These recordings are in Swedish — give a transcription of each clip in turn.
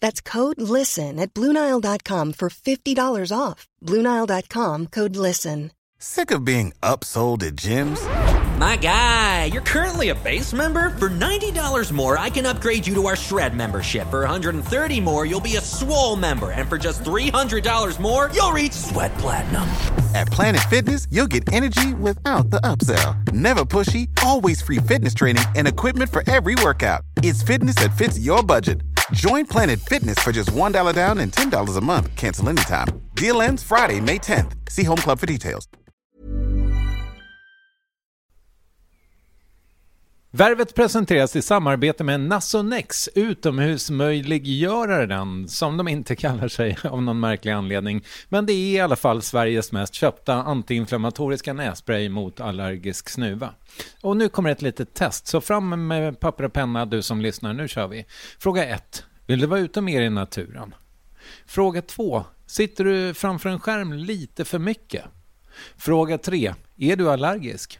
That's code LISTEN at Bluenile.com for $50 off. Bluenile.com code LISTEN. Sick of being upsold at gyms? My guy, you're currently a base member. For $90 more, I can upgrade you to our Shred membership. For 130 more, you'll be a Swole member. And for just $300 more, you'll reach Sweat Platinum. At Planet Fitness, you'll get energy without the upsell. Never pushy, always free fitness training and equipment for every workout. It's fitness that fits your budget. Join Planet Fitness for just $1 down and $10 a month. Cancel anytime. Deal ends Friday, May 10th. See Home Club for details. Värvet presenteras i samarbete med Nasonex, utomhusmöjliggöraren, som de inte kallar sig av någon märklig anledning. Men det är i alla fall Sveriges mest köpta antiinflammatoriska nässpray mot allergisk snuva. Och nu kommer ett litet test, så fram med papper och penna du som lyssnar, nu kör vi. Fråga 1. Vill du vara ute mer i naturen? Fråga 2. Sitter du framför en skärm lite för mycket? Fråga 3. Är du allergisk?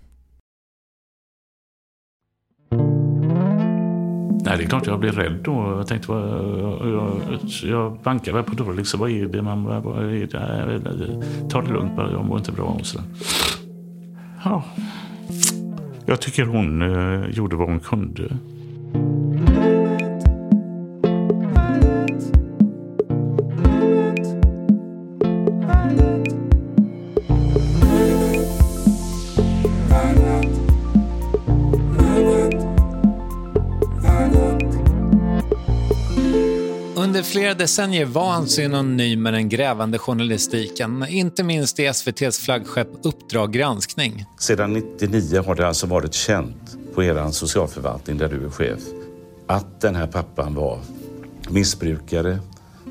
Nej, det är klart jag blev rädd då. Jag tänkte, jag, jag, jag bankade väl på dörren. Liksom, vad är det? Man, vad är det? Ta det lugnt bara, jag mår inte bra. Och så ja. Jag tycker hon eh, gjorde vad hon kunde. Decennier var han synonym med den grävande journalistiken, inte minst i SVTs flaggskepp Uppdrag granskning. Sedan 99 har det alltså varit känt på er socialförvaltning där du är chef att den här pappan var missbrukare,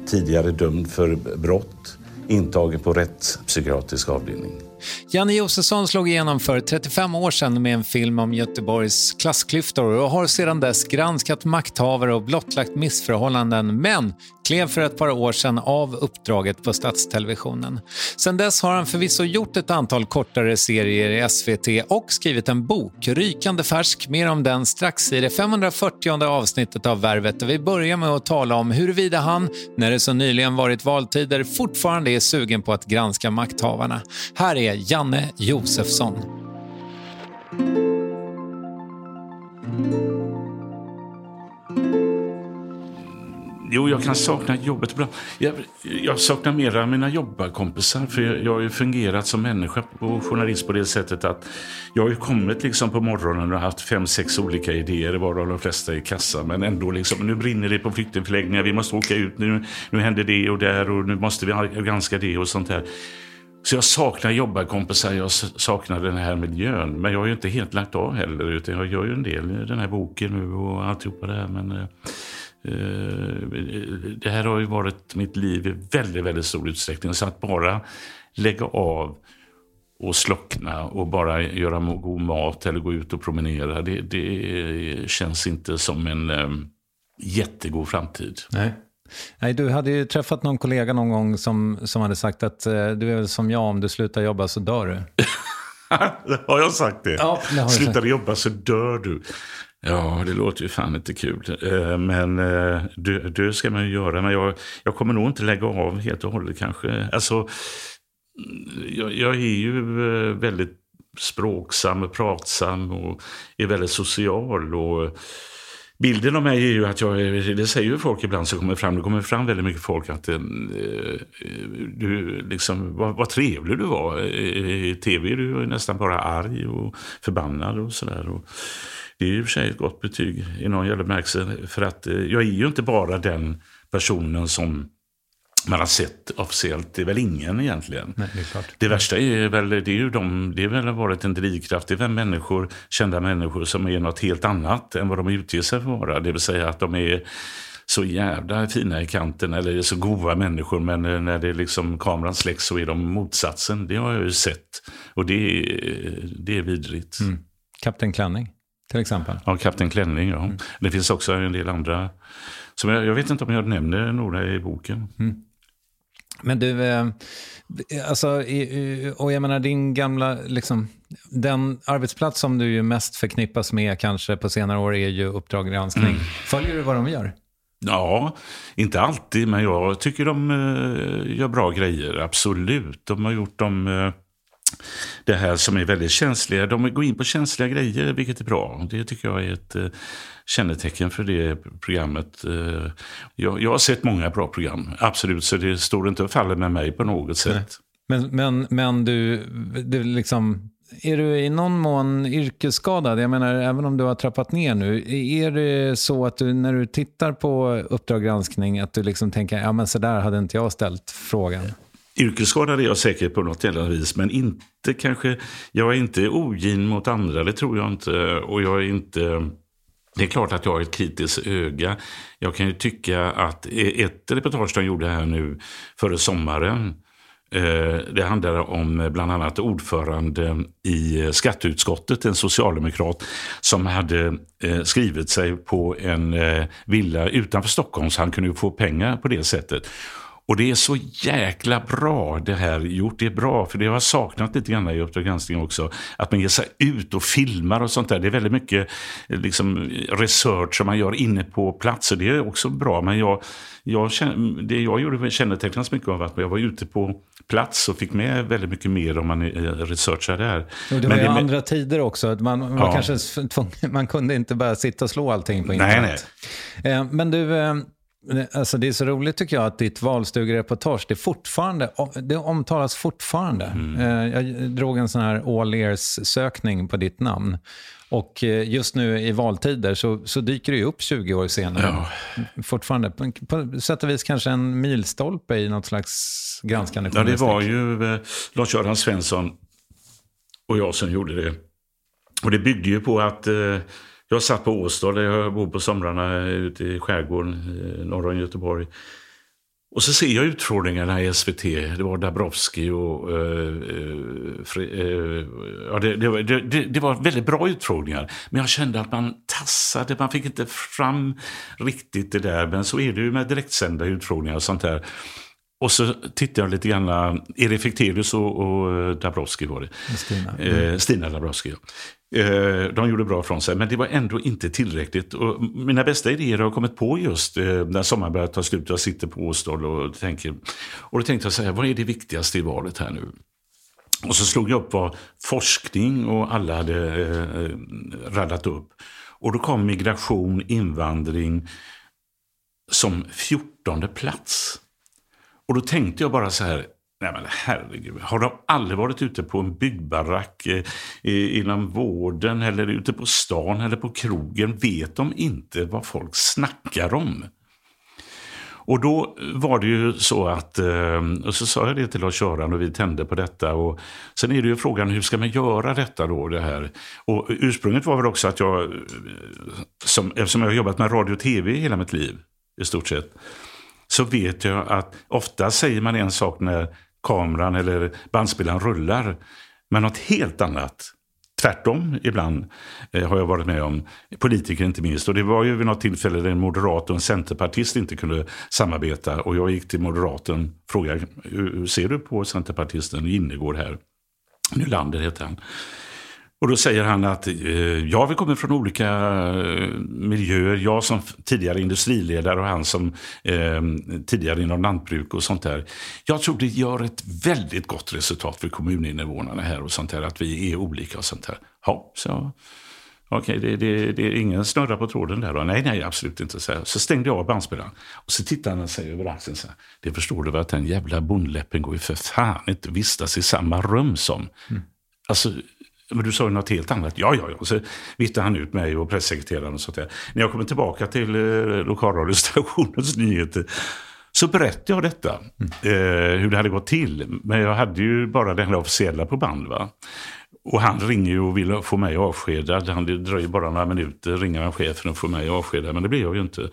tidigare dömd för brott, intagen på rättspsykiatrisk avdelning. Janne Josefsson slog igenom för 35 år sedan med en film om Göteborgs klassklyftor och har sedan dess granskat makthavare och blottlagt missförhållanden men klev för ett par år sedan av uppdraget på Statstelevisionen. Sedan dess har han förvisso gjort ett antal kortare serier i SVT och skrivit en bok, rykande färsk, mer om den strax i det 540 avsnittet av Värvet där vi börjar med att tala om huruvida han, när det så nyligen varit valtider, fortfarande är sugen på att granska makthavarna. Här är Janne Josefsson. Jo, jag kan sakna jobbet ibland. Jag, jag saknar mera mina jobbarkompisar. För jag, jag har ju fungerat som människa och journalist på det sättet att jag har ju kommit liksom på morgonen och haft fem, sex olika idéer, varav de flesta i kassan. Men ändå liksom, nu brinner det på flyktingförläggningar, vi måste åka ut, nu, nu händer det och där och nu måste vi granska det och sånt här. Så jag saknar jobbarkompisar, jag saknar den här miljön. Men jag har ju inte helt lagt av heller, utan jag gör ju en del i den här boken nu och alltihopa det här. Men, eh, eh det här har ju varit mitt liv i väldigt, väldigt stor utsträckning. Så att bara lägga av och slockna och bara göra god mat eller gå ut och promenera. Det, det eh, känns inte som en eh, jättegod framtid. Nej. Nej, du hade ju träffat någon kollega någon gång som, som hade sagt att uh, du är väl som jag, om du slutar jobba så dör du. har jag sagt det? Ja, det Slutar jobba så dör du. Ja, det låter ju fan inte kul. Eh, men eh, det, ska man ju göra. Men jag, jag kommer nog inte lägga av helt och hållet kanske. Alltså, jag, jag är ju eh, väldigt språksam och pratsam och är väldigt social. Och bilden av mig är ju att jag, det säger ju folk ibland så kommer fram, det kommer fram väldigt mycket folk att eh, eh, du liksom, vad, vad trevlig du var. Eh, I tv är du nästan bara arg och förbannad och sådär. Det är ju i och för sig ett gott betyg i någon jävla bemärkelse. För att eh, jag är ju inte bara den personen som man har sett officiellt. Det är väl ingen egentligen. Nej, det, det värsta är väl, det är ju de, det är väl varit en drivkraft. Det är väl människor, kända människor som är något helt annat än vad de utger sig för att vara. Det vill säga att de är så jävla fina i kanten eller är så goda människor. Men när det liksom kameran släcks så är de motsatsen. Det har jag ju sett. Och det är, det är vidrigt. Mm. Kapten Klänning? till exempel? Ja, Kapten Klänning, ja. Mm. Det finns också en del andra. Som jag, jag vet inte om jag nämner några i boken. Mm. Men du, eh, alltså, och jag menar din gamla, liksom, den arbetsplats som du ju mest förknippas med kanske på senare år är ju Uppdrag granskning. Mm. Följer du vad de gör? Ja, inte alltid, men jag tycker de uh, gör bra grejer, absolut. De har gjort dem... Det här som är väldigt känsliga. De går in på känsliga grejer, vilket är bra. Det tycker jag är ett eh, kännetecken för det programmet. Eh, jag, jag, har sett många bra program, absolut, så det står inte och faller med mig på något sätt. Men, men, men du, du liksom, är du i någon mån yrkesskadad? Jag menar, även om du har trappat ner nu, är det så att du när du tittar på Uppdrag granskning, att du liksom tänker, ja men så där hade inte jag ställt frågan? Yrkesskadad är jag säkert på något jävla vis, men inte kanske... Jag är inte ogin mot andra, det tror jag inte. Och jag är inte... Det är klart att jag har ett kritiskt öga. Jag kan ju tycka att e-, ett reportage de gjorde här nu före sommaren eh, det handlar om bland annat ordförande i skatteutskottet, en socialdemokrat som hade eh, skrivit sig på en eh, villa utanför Stockholm så han kunde få pengar på det sättet. Och det är så jäkla bra det här gjort. Det är bra, för det har jag saknat lite grann i Uppdrag granskning också. Att man ger sig ut och filmar och sånt där. Det är väldigt mycket liksom, research som man gör inne på platser. Det är också bra. Men jag, jag, det jag gjorde kännetecknas mycket av att jag var ute på plats och fick med väldigt mycket mer om man researchar där. Och det var ju det, andra tider också. Man, man, ja. kanske, man kunde inte bara sitta och slå allting på internet. Nej, nej. Eh, men du... Eh, Alltså det är så roligt tycker jag att ditt valstugereportage, det, fortfarande, det omtalas fortfarande. Mm. Eh, jag drog en sån här all ears-sökning på ditt namn. Och eh, just nu i valtider så, så dyker det upp 20 år senare. Ja. Fortfarande. På, på sätt och vis kanske en milstolpe i något slags granskande Ja, det var ju eh, Lars-Göran Svensson och jag som gjorde det. Och det byggde ju på att eh, jag satt på Åstad där jag bor på somrarna ute i skärgården norr om Göteborg. Och så ser jag utfrågningarna i SVT. Det var Dabrowski och... Uh, uh, ja, det, det, det, det, var väldigt bra utfrågningar. Men jag kände att man tassade. Man fick inte fram riktigt det där. Men så är det ju med direktsända utfrågningar och sånt där. Och så tittade jag lite grann, Erik Fichtelius och, och Dabrowski var det. Stina. Mm. Eh, Stina Dabrowski. Eh, de gjorde bra från sig, men det var ändå inte tillräckligt. Och mina bästa idéer har kommit på just eh, när sommaren börjar ta slut. Jag sitter på Åstol och tänker. Och då tänkte jag säga, vad är det viktigaste i valet här nu? Och så slog jag upp vad forskning och alla hade eh, radat upp. Och då kom migration, invandring som fjortonde plats. Och då tänkte jag bara så här, nej men herregud, har de aldrig varit ute på en byggbarack eh, inom vården eller ute på stan eller på krogen? Vet de inte vad folk snackar om? Och då var det ju så att, eh, och så sa jag det till Lars-Göran och vi tände på detta. Och sen är det ju frågan, hur ska man göra detta då? Det här? Och ursprunget var väl också att jag, eh, som, eftersom jag har jobbat med radio och tv hela mitt liv, i stort sett, så vet jag att ofta säger man en sak när kameran eller bandspelaren rullar. Men något helt annat. Tvärtom ibland eh, har jag varit med om. Politiker inte minst. Och det var ju vid något tillfälle där en moderat och en centerpartist inte kunde samarbeta. Och jag gick till moderaten och frågade hur ser du på centerpartisten Ginnegård här? Nylander heter han. Och då säger han att eh, jag vill komma från olika eh, miljöer. Jag som tidigare industriledare och han som eh, tidigare inom lantbruk och sånt där. Jag tror det gör ett väldigt gott resultat för kommuninvånarna här och sånt där. Att vi är olika och sånt där. Ja, så Okej, det, det, det, är ingen snurra på tråden där då? Nej, nej, absolut inte. Så, så stängde jag av bandspelaren. Och så tittade han sig över axeln så här. Det förstår du väl att den jävla bondläppen går ju för fan inte vistas i samma rum som. Mm. Alltså, men du sa ju något helt annat. Ja, ja, ja. Så vittade han ut mig och pressekreteraren och sånt där. När jag kommer tillbaka till eh, lokalradiostationens nyheter så berättade jag detta. Eh, hur det hade gått till. Men jag hade ju bara det officiella på band. Va? Och han ringer ju och vill få mig avskedad. Han dröjer bara några minuter, ringer han chefen och får mig avskedad. Men det blir jag ju inte.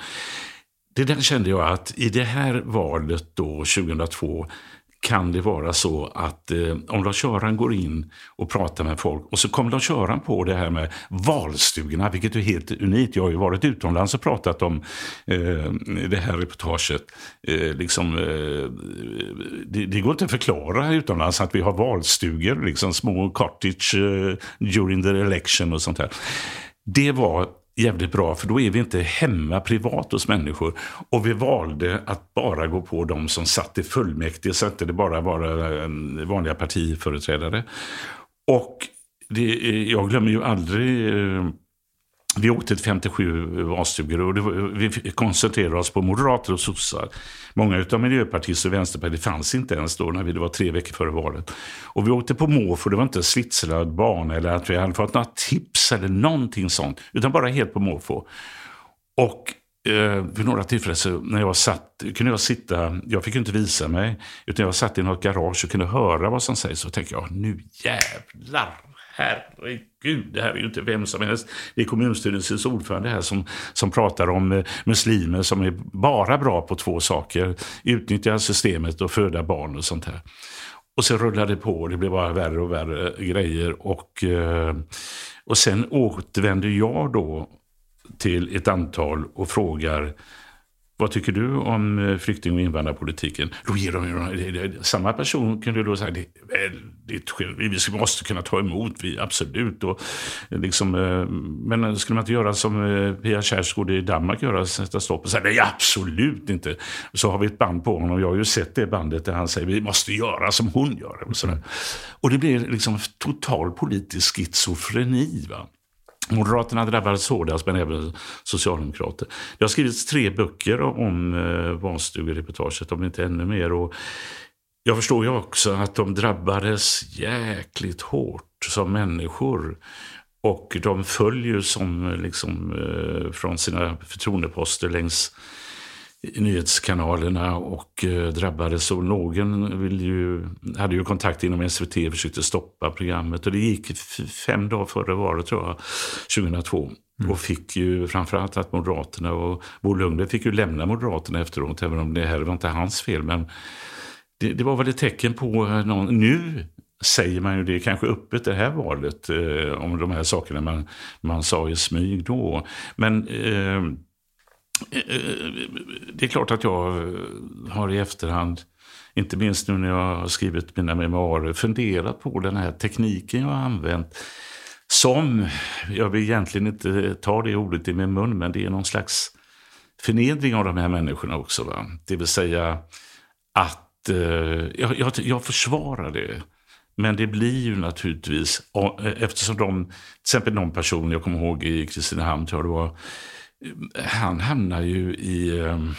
Det där kände jag att i det här valet då, 2002, kan det vara så att eh, om Lars-Göran går in och pratar med folk och så kommer Lars-Göran på det här med valstugorna, vilket är helt unikt. Jag har ju varit utomlands och pratat om eh, det här reportaget. Eh, liksom, eh, det, det, går inte att förklara utomlands att vi har valstugor, liksom små cottage eh, during the election och sånt där. Det var jävligt bra, för då är vi inte hemma privat hos människor. Och vi valde att bara gå på de som satt i fullmäktige, så att det bara var eh, vanliga partiföreträdare. Och det, jag glömmer ju aldrig eh, vi åkte till 57 valstugor och var, vi koncentrerade oss på moderater och sossar. Många av miljöpartister och vänsterpartister fanns inte ens då när vi, det var tre veckor före valet. Och vi åkte på måfå, det var inte slitslad bana eller att vi hade fått några tips eller någonting sånt. Utan bara helt på måfå. Och eh, vid några tillfällen när jag satt, kunde jag sitta, jag fick inte visa mig, utan jag satt i något garage och kunde höra vad som sägs. Och tänkte jag, nu jävlar herregud, det här är ju inte vem som helst. Det är kommunstyrelsens ordförande här som, som pratar om eh, muslimer som är bara bra på två saker. Utnyttja systemet och föda barn och sånt här. Och så rullade det på och det blev bara värre och värre eh, grejer. Och, eh, och sen återvände jag då till ett antal och frågar vad tycker du om eh, flykting och invandrarpolitiken? Då ger de, samma person kunde då säga det är väldigt vi måste kunna ta emot, vi, absolut. Och, eh, liksom, eh, men skulle man inte göra som Pia Kjaersgaard i Danmark göra, sätta stopp och säga nej absolut inte. Så har vi ett band på honom, jag har ju sett det bandet där han säger vi måste göra som hon gör. Och, sådär. och det blir liksom total politisk schizofreni. Va? Moderaterna drabbades hårdast, men även socialdemokrater. Det har skrivits tre böcker om eh, om inte ännu mer. Och jag förstår ju också att de drabbades jäkligt hårt som människor. Och de följer som liksom, eh, från sina förtroendeposter längs nyhetskanalerna och eh, drabbades. Och någon vill ju, hade ju kontakt inom SVT och försökte stoppa programmet. Och det gick fem dagar före valet, tror jag, 2002. Mm. Och fick ju framförallt att Moderaterna och Bo Lundgren fick ju lämna Moderaterna efteråt, även om det här var inte hans fel. Men det, det var väl ett tecken på någon, nu säger man ju det kanske öppet det här valet eh, om de här sakerna man, man sa i smyg då. Men eh, eh Eh, eh, det är klart att jag eh, har i efterhand, inte minst nu när jag har skrivit mina memoarer, funderat på den här tekniken jag har använt. Som, jag vill egentligen inte ta det ordet i min mun, men det är någon slags förnedring av de här människorna också. Va? Det vill säga att eh, jag, jag, jag försvarar det. Men det blir ju naturligtvis, eftersom de, till exempel någon person, jag kommer ihåg i Kristinehamn, tror jag det var, han hamnar ju i, ehm,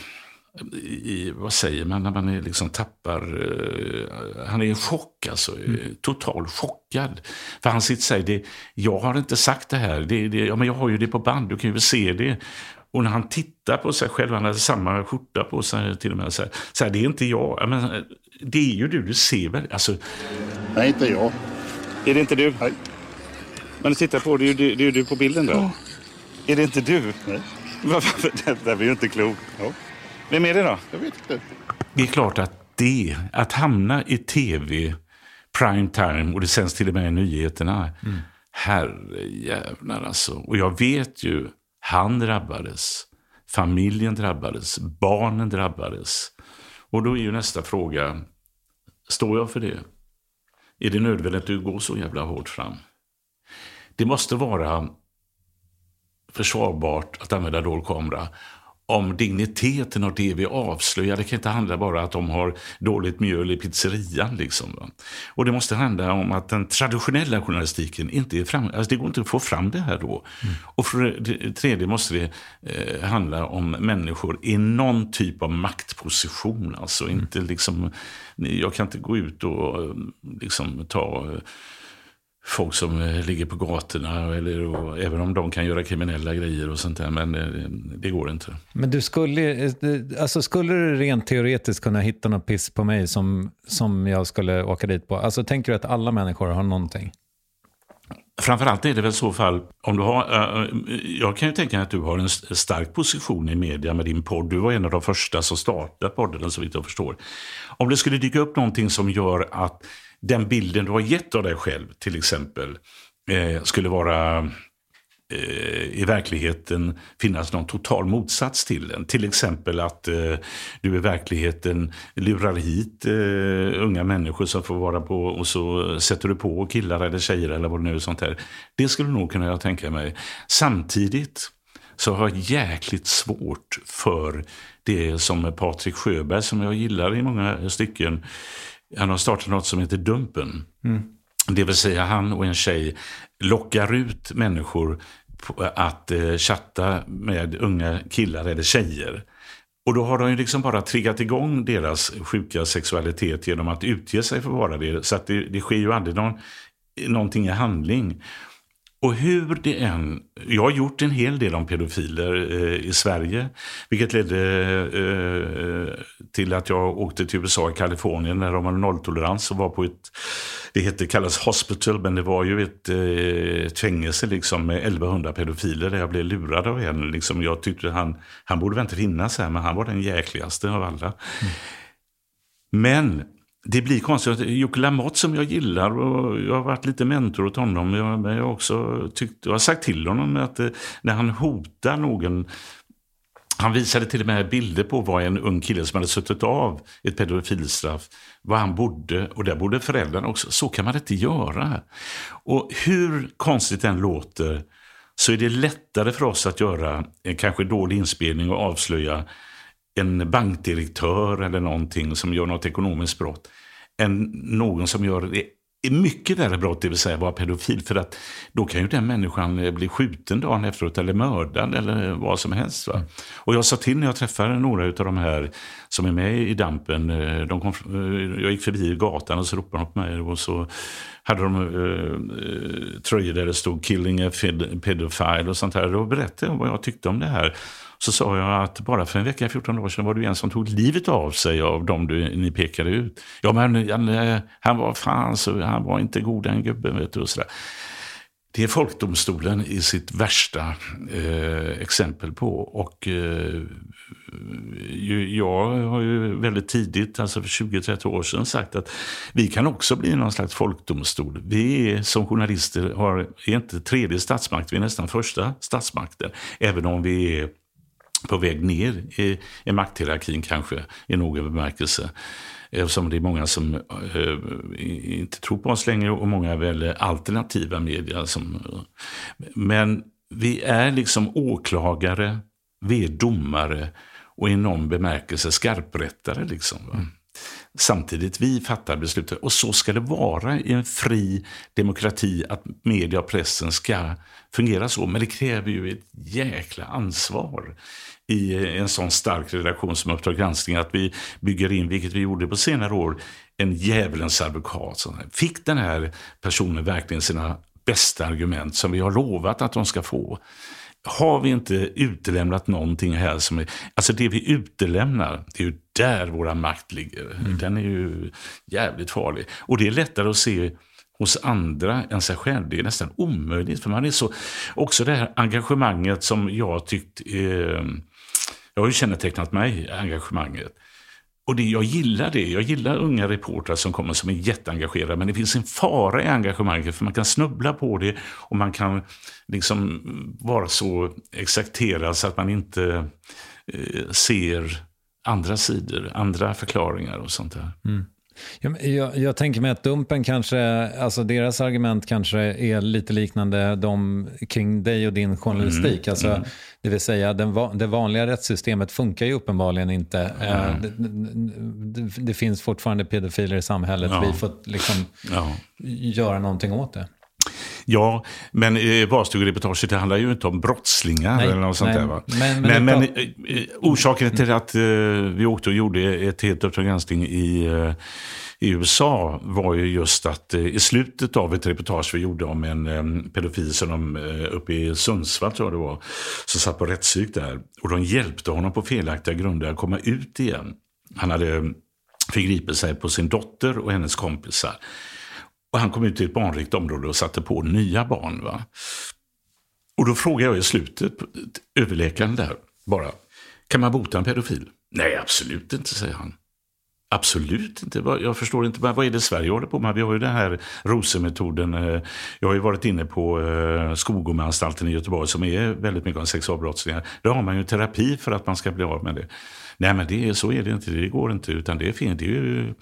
i, vad säger man när man är liksom tappar, uh, han är i chock alltså, mm. total chockad. För han sitter och säger, det, jag har inte sagt det här, det, det, ja, men jag har ju det på band, du kan ju väl se det. Och när han tittar på sig själv, han hade samma skjorta på sig till och med, så här, så här, det är inte jag, men det är ju du, du ser väl, alltså, Nej, inte jag. Är det inte du? Nej. Men titta på, det är ju du, du på bilden där. Ja. Är det inte du? Nej. Det där blir ju inte klok. Ja. Vem är det då? Jag vet inte. Det är klart att det, att hamna i tv, prime time och det sänds till och med i nyheterna. Mm. Herrejävlar alltså. Och jag vet ju, han drabbades. Familjen drabbades. Barnen drabbades. Och då är ju nästa fråga, står jag för det? är det nödvändigt att du går så jävla hårt fram. Det måste vara försvarbart att använda dold kamera om digniteten av det vi avslöjar. Det kan inte handla bara att de har dåligt mjöl i pizzerian. Liksom. Och det måste handla om att den traditionella journalistiken inte är fram, alltså det går inte att få fram det här då. Mm. Och för det tredje måste det eh, handla om människor i någon typ av maktposition. Alltså mm. inte liksom, jag kan inte gå ut och eh, liksom ta eh, folk som eh, ligger på gatorna. Eller, och, även om de kan göra kriminella grejer och sånt där. Men det, eh, det går inte. Men du skulle, eh, alltså skulle du rent teoretiskt kunna hitta något piss på mig som, som jag skulle åka dit på? Alltså tänker du att alla människor har någonting? Framförallt är det väl så fall, om du har, jag kan ju tänka att du har en stark position i media med din podd. Du var en av de första som startade podden så vitt jag förstår. Om det skulle dyka upp någonting som gör att den bilden du har gett av dig själv till exempel eh, skulle vara eh, i verkligheten finnas någon total motsats till den. Till exempel att eh, du i verkligheten lurar hit eh, unga människor som får vara på och så sätter du på killar eller tjejer eller vad det nu är sånt här. Det skulle nog kunna jag tänka mig. Samtidigt så har jag jäkligt svårt för det som Patrik Sjöberg, som jag gillar i många stycken, han har startat något som heter Dumpen. Mm. Det vill säga han och en tjej lockar ut människor att eh, chatta med unga killar eller tjejer. Och då har de ju liksom bara triggat igång deras sjuka sexualitet genom att utge sig för att vara det. Så att det, det sker ju aldrig någon, någonting i handling. Och hur det än... Jag har gjort en hel del om pedofiler eh, i Sverige. Vilket ledde eh, till att jag åkte till USA, i Kalifornien, där de har nolltolerans och var på ett... Det heter, kallas hospital, men det var ju ett, eh, ett fängelse liksom, med 1100 pedofiler där jag blev lurad av en. Liksom, jag tyckte han, han borde väl inte finnas här, men han var den jäkligaste av alla. Mm. Men det blir konstigt. Jocke Lamotte som jag gillar och jag har varit lite mentor åt honom. Jag, men jag har också tyckt, jag har sagt till honom att eh, när han hotar någon han visade till och med bilder på vad en ung kille som hade suttit av ett pedofilstraff, var han bodde och där bodde föräldrarna också. Så kan man inte göra. Och hur konstigt den låter så är det lättare för oss att göra en kanske dålig inspelning och avslöja en bankdirektör eller någonting som gör något ekonomiskt brott än någon som gör det mycket värre brott, det vill säga vara pedofil. För att då kan ju den människan eh, bli skjuten dagen efteråt eller mördad eller vad som helst. Va? Och jag sa till när jag träffade några av de här som är med i dampen. Eh, de kom, eh, jag gick förbi gatan och så ropade de på mig och så hade de eh, tröjor där det stod “Killing a pedophile” och sånt där. Då berättade jag vad jag tyckte om det här. Så sa jag att bara för en vecka, 14 dagar sedan var det en som tog livet av sig av dem du, ni pekade ut. Ja men han, han var fan så, han var inte god den gubben vet du. Och sådär. det är folkdomstolen i sitt värsta eh, exempel på. Och eh, jag har ju väldigt tidigt, alltså för 20-30 år sedan, sagt att vi kan också bli någon slags folkdomstol. Vi är, som journalister har, är inte tredje statsmakt, vi är nästan första statsmakten. Även om vi är på väg ner i, i makthierarkin kanske, i någon bemärkelse. Eftersom det är många som eh, inte tror på oss längre och många väljer alternativa medier. Som, men vi är liksom åklagare, vi är domare och i någon bemärkelse skarprättare. Liksom, mm. Samtidigt, vi fattar beslutet. Och så ska det vara i en fri demokrati, att media och pressen ska fungera så. Men det kräver ju ett jäkla ansvar i en sån stark redaktion som Uppdrag granskning att vi bygger in, vilket vi gjorde på senare år, en djävulens advokat. Fick den här personen verkligen sina bästa argument som vi har lovat att de ska få? Har vi inte utelämnat någonting här som är... Alltså det vi utelämnar, det är ju där våra makt ligger. Mm. Den är ju jävligt farlig. Och det är lättare att se hos andra än sig själv. Det är nästan omöjligt. För man är så... Också det här engagemanget som jag tyckt... Eh, jag har ju kännetecknat mig, engagemanget. Och det, jag gillar det. Jag gillar unga reportrar som kommer som är jätteengagerade. Men det finns en fara i engagemanget för man kan snubbla på det och man kan liksom vara så exakterad så att man inte eh, ser andra sidor, andra förklaringar och sånt där. Mm. Jag, jag, tänker mig att Dumpen kanske, alltså deras argument kanske är lite liknande de kring dig och din journalistik. Mm, alltså, mm. Det vill säga, den, det vanliga rättssystemet funkar ju uppenbarligen inte. Mm. Det, det, det, finns fortfarande pedofiler i samhället. Ja. Vi får liksom ja. göra någonting åt det. Ja, men eh, barnstugereportaget handlar ju inte om brottslingar nej, eller något sånt nej, där. Va? Men, men, men, men eh, eh, orsaken till att eh, vi åkte och gjorde ett helt Uppdrag granskning i, eh, i USA var ju just att eh, i slutet av ett reportage vi gjorde om en eh, pedofil som de uppe i Sundsvall tror jag det var, som satt på rättspsyk där. Och de hjälpte honom på felaktiga grunder att komma ut igen. Han hade förgripit sig på sin dotter och hennes kompisar. Och han kom ut till ett barnrikt område och satte på nya barn. Va? Och då frågade jag i slutet, överläkaren där, bara, kan man bota en pedofil? Nej, absolut inte, säger han. Absolut inte. Jag förstår inte. Vad är det Sverige håller på med? Vi har ju den här rosemetoden. Eh, jag har ju varit inne på eh, Skogomeanstalten i Göteborg som är väldigt mycket om sexualbrottslingar. Där har man ju terapi för att man ska bli av med det. Nej, men det, så är det inte. Det går inte. Utan det fint. Det ju...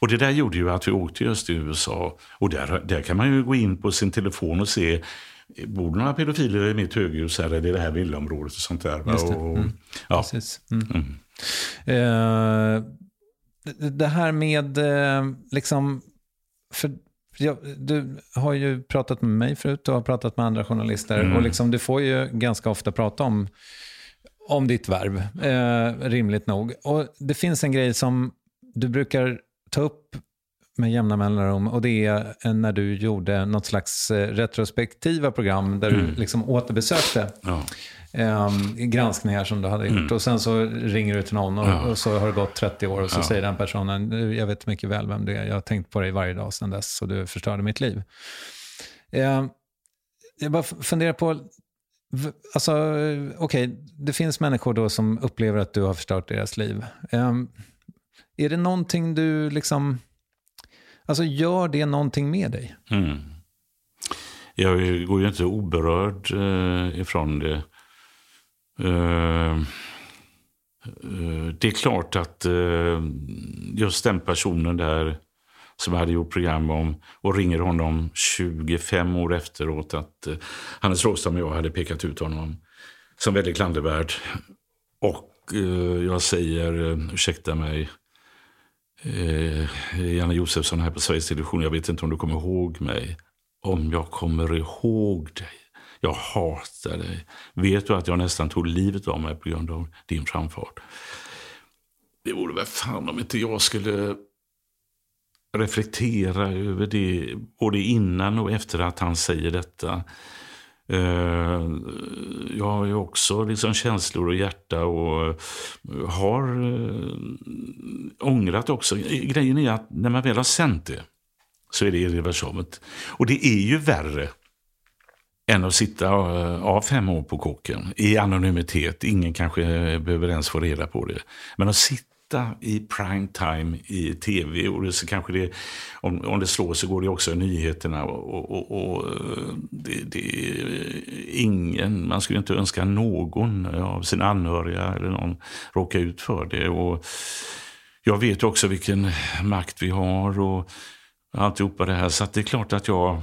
Och det där gjorde ju att vi åkte just till USA. Och där, där kan man ju gå in på sin telefon och se Bor det några pedofiler i mitt höghus här? Eller i det här villaområdet och sånt där? Just det. Mm. ja. Precis. Mm. Mm. Uh, det här med eh, liksom, för jag, du har ju pratat med mig förut och har pratat med andra journalister mm. och liksom, du får ju ganska ofta prata om, om ditt värv, eh, rimligt nog. Och det finns en grej som du brukar ta upp med jämna mellanrum och det är när du gjorde något slags eh, retrospektiva program där mm. du liksom återbesökte ja eh, granskningar som du hade gjort. Mm. Och sen så ringer du till någon och, ja. och, så har det gått 30 år och så ja. säger den personen, jag vet mycket väl vem du är, jag har tänkt på dig varje dag sedan dess och du förstörde mitt liv. Eh, jag bara funderar på, alltså eh, okej, okay, det finns människor då som upplever att du har förstört deras liv. Um, är det någonting du liksom, alltså gör det någonting med dig? Mm. Jag går ju inte oberörd eh, ifrån det. Uh, det är klart att uh, just den personen där som jag hade gjort program om och ringer honom 25 år efteråt att eh, Hannes Rågstam och jag hade pekat ut honom som väldigt klandervärd. Och eh, jag säger, eh, ursäkta mig, eh, Janne Josefsson här på Sveriges Television, jag vet inte om du kommer ihåg mig. Om jag kommer ihåg dig. Jag hatar dig. Vet du att jag nästan tog livet av mig på grund av din framfart? Det vore väl fan om inte jag skulle reflektera över det både innan och efter att han säger detta. Eh, jag har ju också liksom känslor och hjärta och eh, har eh, ångrat också. Grejen är att när man väl har sänt det så är det irreversibelt. Och det är ju värre än att sitta av fem år på kåken i anonymitet. Ingen kanske behöver ens få reda på det. Men att sitta i prime time i tv. Och det, så kanske det, om, om det slår så går det också i nyheterna. Och, och, och det, det, ingen, man skulle inte önska någon av sina anhöriga eller någon råka ut för det. Och jag vet också vilken makt vi har och alltihopa det här. Så det är klart att jag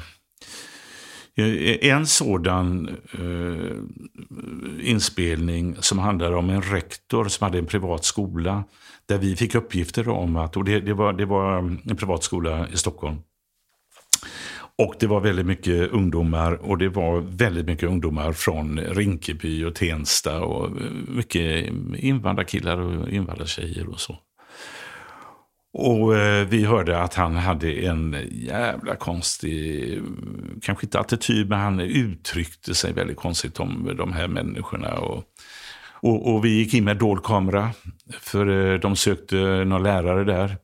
en sådan eh, inspelning som handlade om en rektor som hade en privat skola där vi fick uppgifter om att, och det, det, var, det var en privat skola i Stockholm. Och det var väldigt mycket ungdomar och det var väldigt mycket ungdomar från Rinkeby och Tensta och mycket invandrarkillar och invandrartjejer och så. Och eh, vi hörde att han hade en jävla konstig, kanske inte attityd, men han uttryckte sig väldigt konstigt om de här människorna. Och, och, och vi gick in med dold kamera, för eh, de sökte någon lärare där.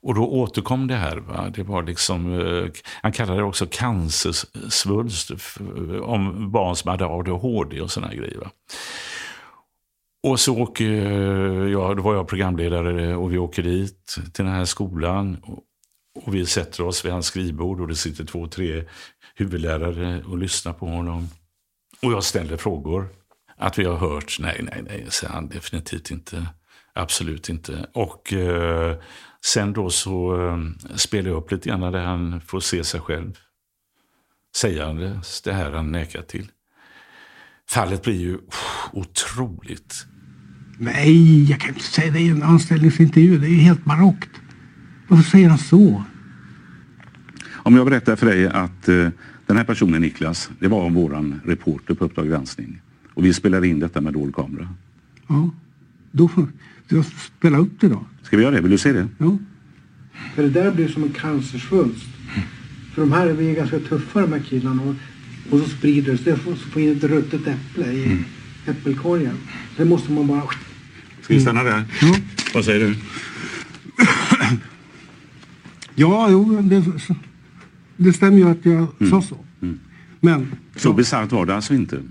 Och då återkom det här. Va? Det var liksom, eh, han kallade det också cancersvulst eh, om barn som hade ADHD och sådana grejer. Va? Och så åker ja, då var jag programledare och vi åker dit till den här skolan. Och vi sätter oss vid hans skrivbord och det sitter två, tre huvudlärare och lyssnar på honom. Och jag ställer frågor. Att vi har hört, nej, nej, nej, säger han definitivt inte. Absolut inte. Och eh, sen då så eh, spelar jag upp lite grann där han får se sig själv. Sägandes det här han nekar till. Fallet blir ju otroligt. Nej, jag kan inte säga det i en anställningsintervju. Det är ju helt barockt. Varför säger han så? Om jag berättar för dig att uh, den här personen Niklas, det var våran reporter på Uppdrag granskning. Och vi spelar in detta med dold kamera. Ja, då får du spela upp det då. Ska vi göra det? Vill du se det? Ja. För det där blir som en cancersvulst. För de här är vi ganska tuffa de här killarna. Och och så sprider det sig. Så får in ett ruttet äpple i mm. äppelkorgen. Det måste man bara... Ska vi stanna där? Ja. Vad säger du? ja, jo, det, det stämmer ju att jag mm. sa så. Mm. Men... Så ja. bisarrt var det alltså inte?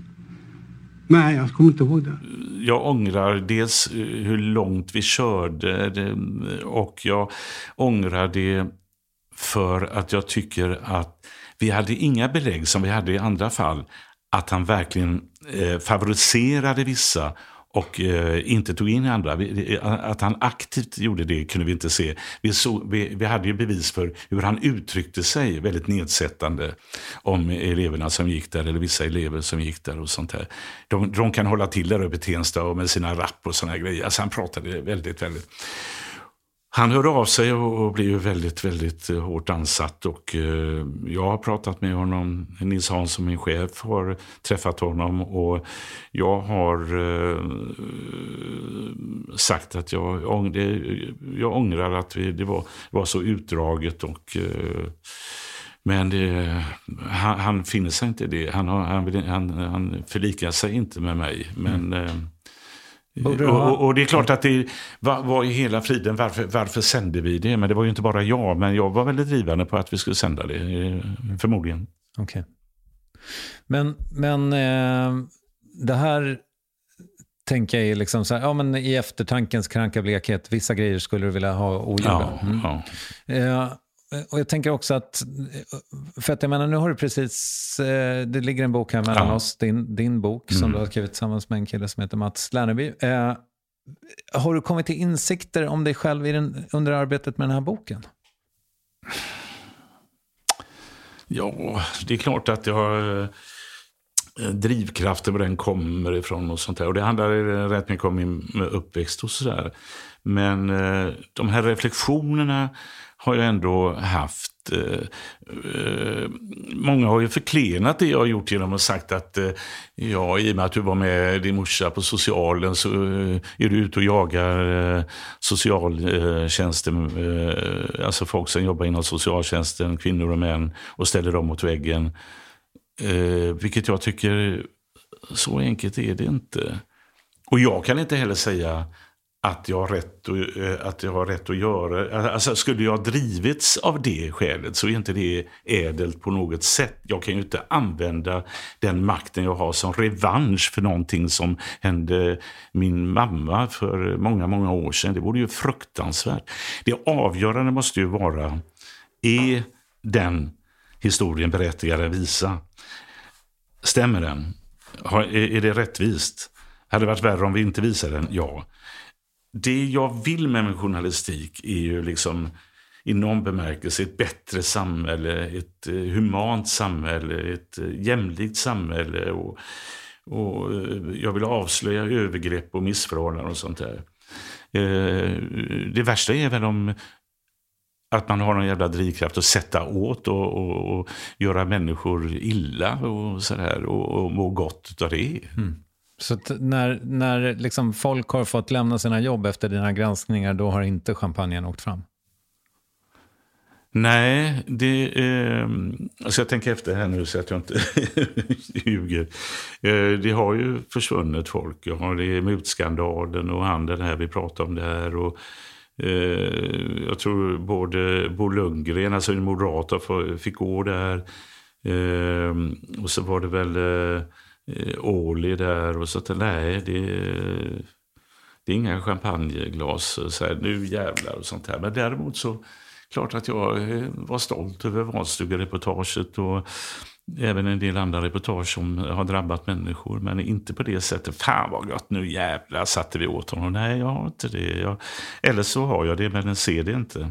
Nej, jag kommer inte ihåg det. Jag ångrar dels eh, hur långt vi körde och jag ångrar det för att jag tycker att vi hade inga belägg som vi hade i andra fall att han verkligen eh, favoriserade vissa och eh, inte tog in andra. Vi, att han aktivt gjorde det kunde vi inte se. Vi, så, vi, vi, hade ju bevis för hur han uttryckte sig väldigt nedsättande om eleverna som gick där, eller vissa elever som gick där och sånt här. De, de kan hålla till där uppe i Tensta med sina rapp och såna grejer. Alltså han pratade väldigt, väldigt han hörde av sig och blev väldigt, väldigt eh, hårt ansatt. Och eh, jag har pratat med honom. Nils Hansson, min chef, har träffat honom. Och jag har eh, sagt att jag, jag ångrar att vi, det var, var så utdraget. Och, men det, han, han, finner sig inte i det. Han, har, han, han, han förlikar sig inte med mig. Men mm. Och, och, det är klart att det var, var i hela friden, varför, varför sände vi det? Men det var ju inte bara jag, men jag var väldigt drivande på att vi skulle sända det, eh, förmodligen. Okej. Okay. Men, men eh, det här tänker jag är liksom så här, ja men i eftertankens kranka blekhet, vissa grejer skulle du vilja ha ogjorda. Ja, mm. ja. Eh, och jag tänker också att, för att jag menar nu har du precis, eh, det ligger en bok här mellan ja. oss, din, din bok mm. som du har skrivit tillsammans med en kille som heter Mats Lerneby. Eh, har du kommit till insikter om dig själv i den, under arbetet med den här boken? Ja, det är klart att jag har eh, drivkrafter var den kommer ifrån och sånt där. Och det handlar rätt mycket om min uppväxt och sådär. Men eh, de här reflektionerna har jag ändå haft. Eh, eh, många har ju förklenat det jag har gjort genom att sagt att eh, ja, i och med att du var med din morsa på socialen så eh, är du ute och jagar eh, socialtjänsten, eh, alltså folk som jobbar inom socialtjänsten, kvinnor och män, och ställer dem mot väggen. Eh, vilket jag tycker, så enkelt är det inte. Och jag kan inte heller säga att jag, har rätt att, eh, att jag har rätt att göra. Alltså, skulle jag drivits av det skälet så är inte det ädelt på något sätt. Jag kan ju inte använda den makten jag har som revansch för någonting som hände min mamma för många, många år sedan. Det vore ju fruktansvärt. Det avgörande måste ju vara, är den historien berättigad att visa? Stämmer den? Är det rättvist? Hade det varit värre om vi inte visade den? Ja det jag vill med min journalistik är ju liksom i någon bemärkelse ett bättre samhälle, ett eh, humant samhälle, ett eh, jämlikt samhälle. Och, och eh, jag vill avslöja övergrepp och missförhållanden och sånt där. Det värsta är väl om att man har någon jävla drivkraft att sätta åt och, och, och göra människor illa och sådär och, och må gott av det. Mm. Så när, när liksom folk har fått lämna sina jobb efter dina granskningar, då har inte champagnen åkt fram? Nej, det eh, alltså jag tänker efter här nu så att jag inte ljuger. Eh, det har ju försvunnit folk. Jag har det mutskandalen och handeln här, vi pratar om det här. Och, eh, jag tror både Bo Lundgren, alltså en moderat, fick gå där. Eh, och så var det väl eh, Eh, Åli där och så att nej, det, det är inga champagneglas. Så här, nu jävlar och sånt här. Men däremot så klart att jag eh, var stolt över valstugereportaget och även en del andra reportage som har drabbat människor. Men inte på det sättet, fan vad gott, nu jävlar satte vi åt honom. Nej, jag har inte det. Jag, eller så har jag det, men den ser det inte.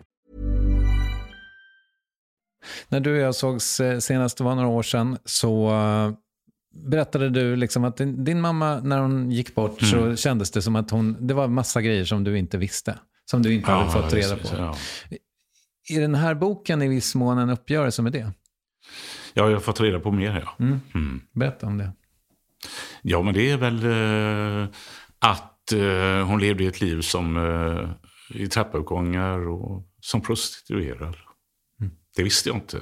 När du och jag sågs senast, det var några år sedan, så uh, berättade du liksom att din, din, mamma, när hon gick bort, mm. så kändes det som att hon, det var massa grejer som du inte visste. Som du inte ja, hade fått reda på. Ja. Är den här boken i viss mån en uppgörelse med det? Ja, jag har fått reda på mer. Ja. Mm. Mm. Berätta om det. Ja, men det är väl uh, att uh, hon levde ett liv som uh, i trappuppgångar och som prostituerad. Det visste jag inte.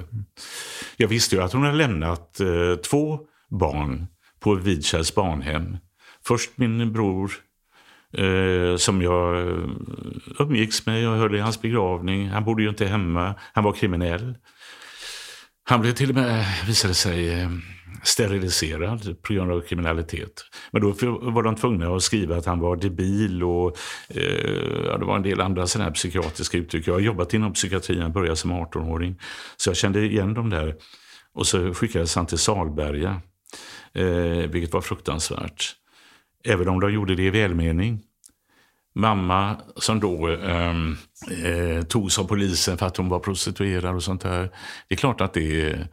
Jag visste ju att hon hade lämnat eh, två barn på Vidkärrs barnhem. Först min bror eh, som jag eh, umgicks med. Jag höll i hans begravning. Han bodde ju inte hemma. Han var kriminell. Han blev till och med, visade sig, eh, steriliserad på grund av kriminalitet. Men då var de tvungna att skriva att han var debil och eh, ja, det var en del andra sådana här psykiatriska uttryck. Jag har jobbat inom psykiatrin, jag började som 18-åring. Så jag kände igen dem där. Och så skickades han till Salberga, eh, vilket var fruktansvärt. Även om de gjorde det i välmening. Mamma som då ehm, eh, togs av polisen för att hon var prostituerad och sånt där. Det är klart att det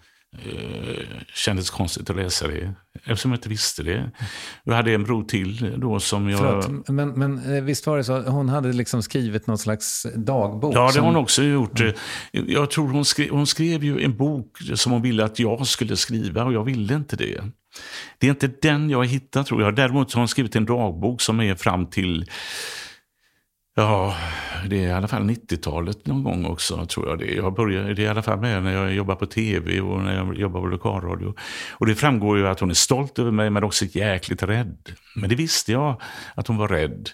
Eh, kändes konstigt att läsa det. Eftersom jag inte visste det. Jag hade en bror till då som jag... Förlåt, men, men eh, visst var det så, hon hade liksom skrivit någon slags dagbok? Ja, det som... har hon också gjort. Mm. Jag tror hon skrev, hon skrev ju en bok som hon ville att jag skulle skriva och jag ville inte det. Det är inte den jag har hittat tror jag. Däremot har hon skrivit en dagbok som är fram till Ja, det är i alla fall 90-talet någon gång också, tror jag det Jag började, det är i alla fall med när jag jobbar på tv och när jag jobbar på lokalradio. Och det framgår ju att hon är stolt över mig, men också jäkligt rädd. Men det visste jag, att hon var rädd.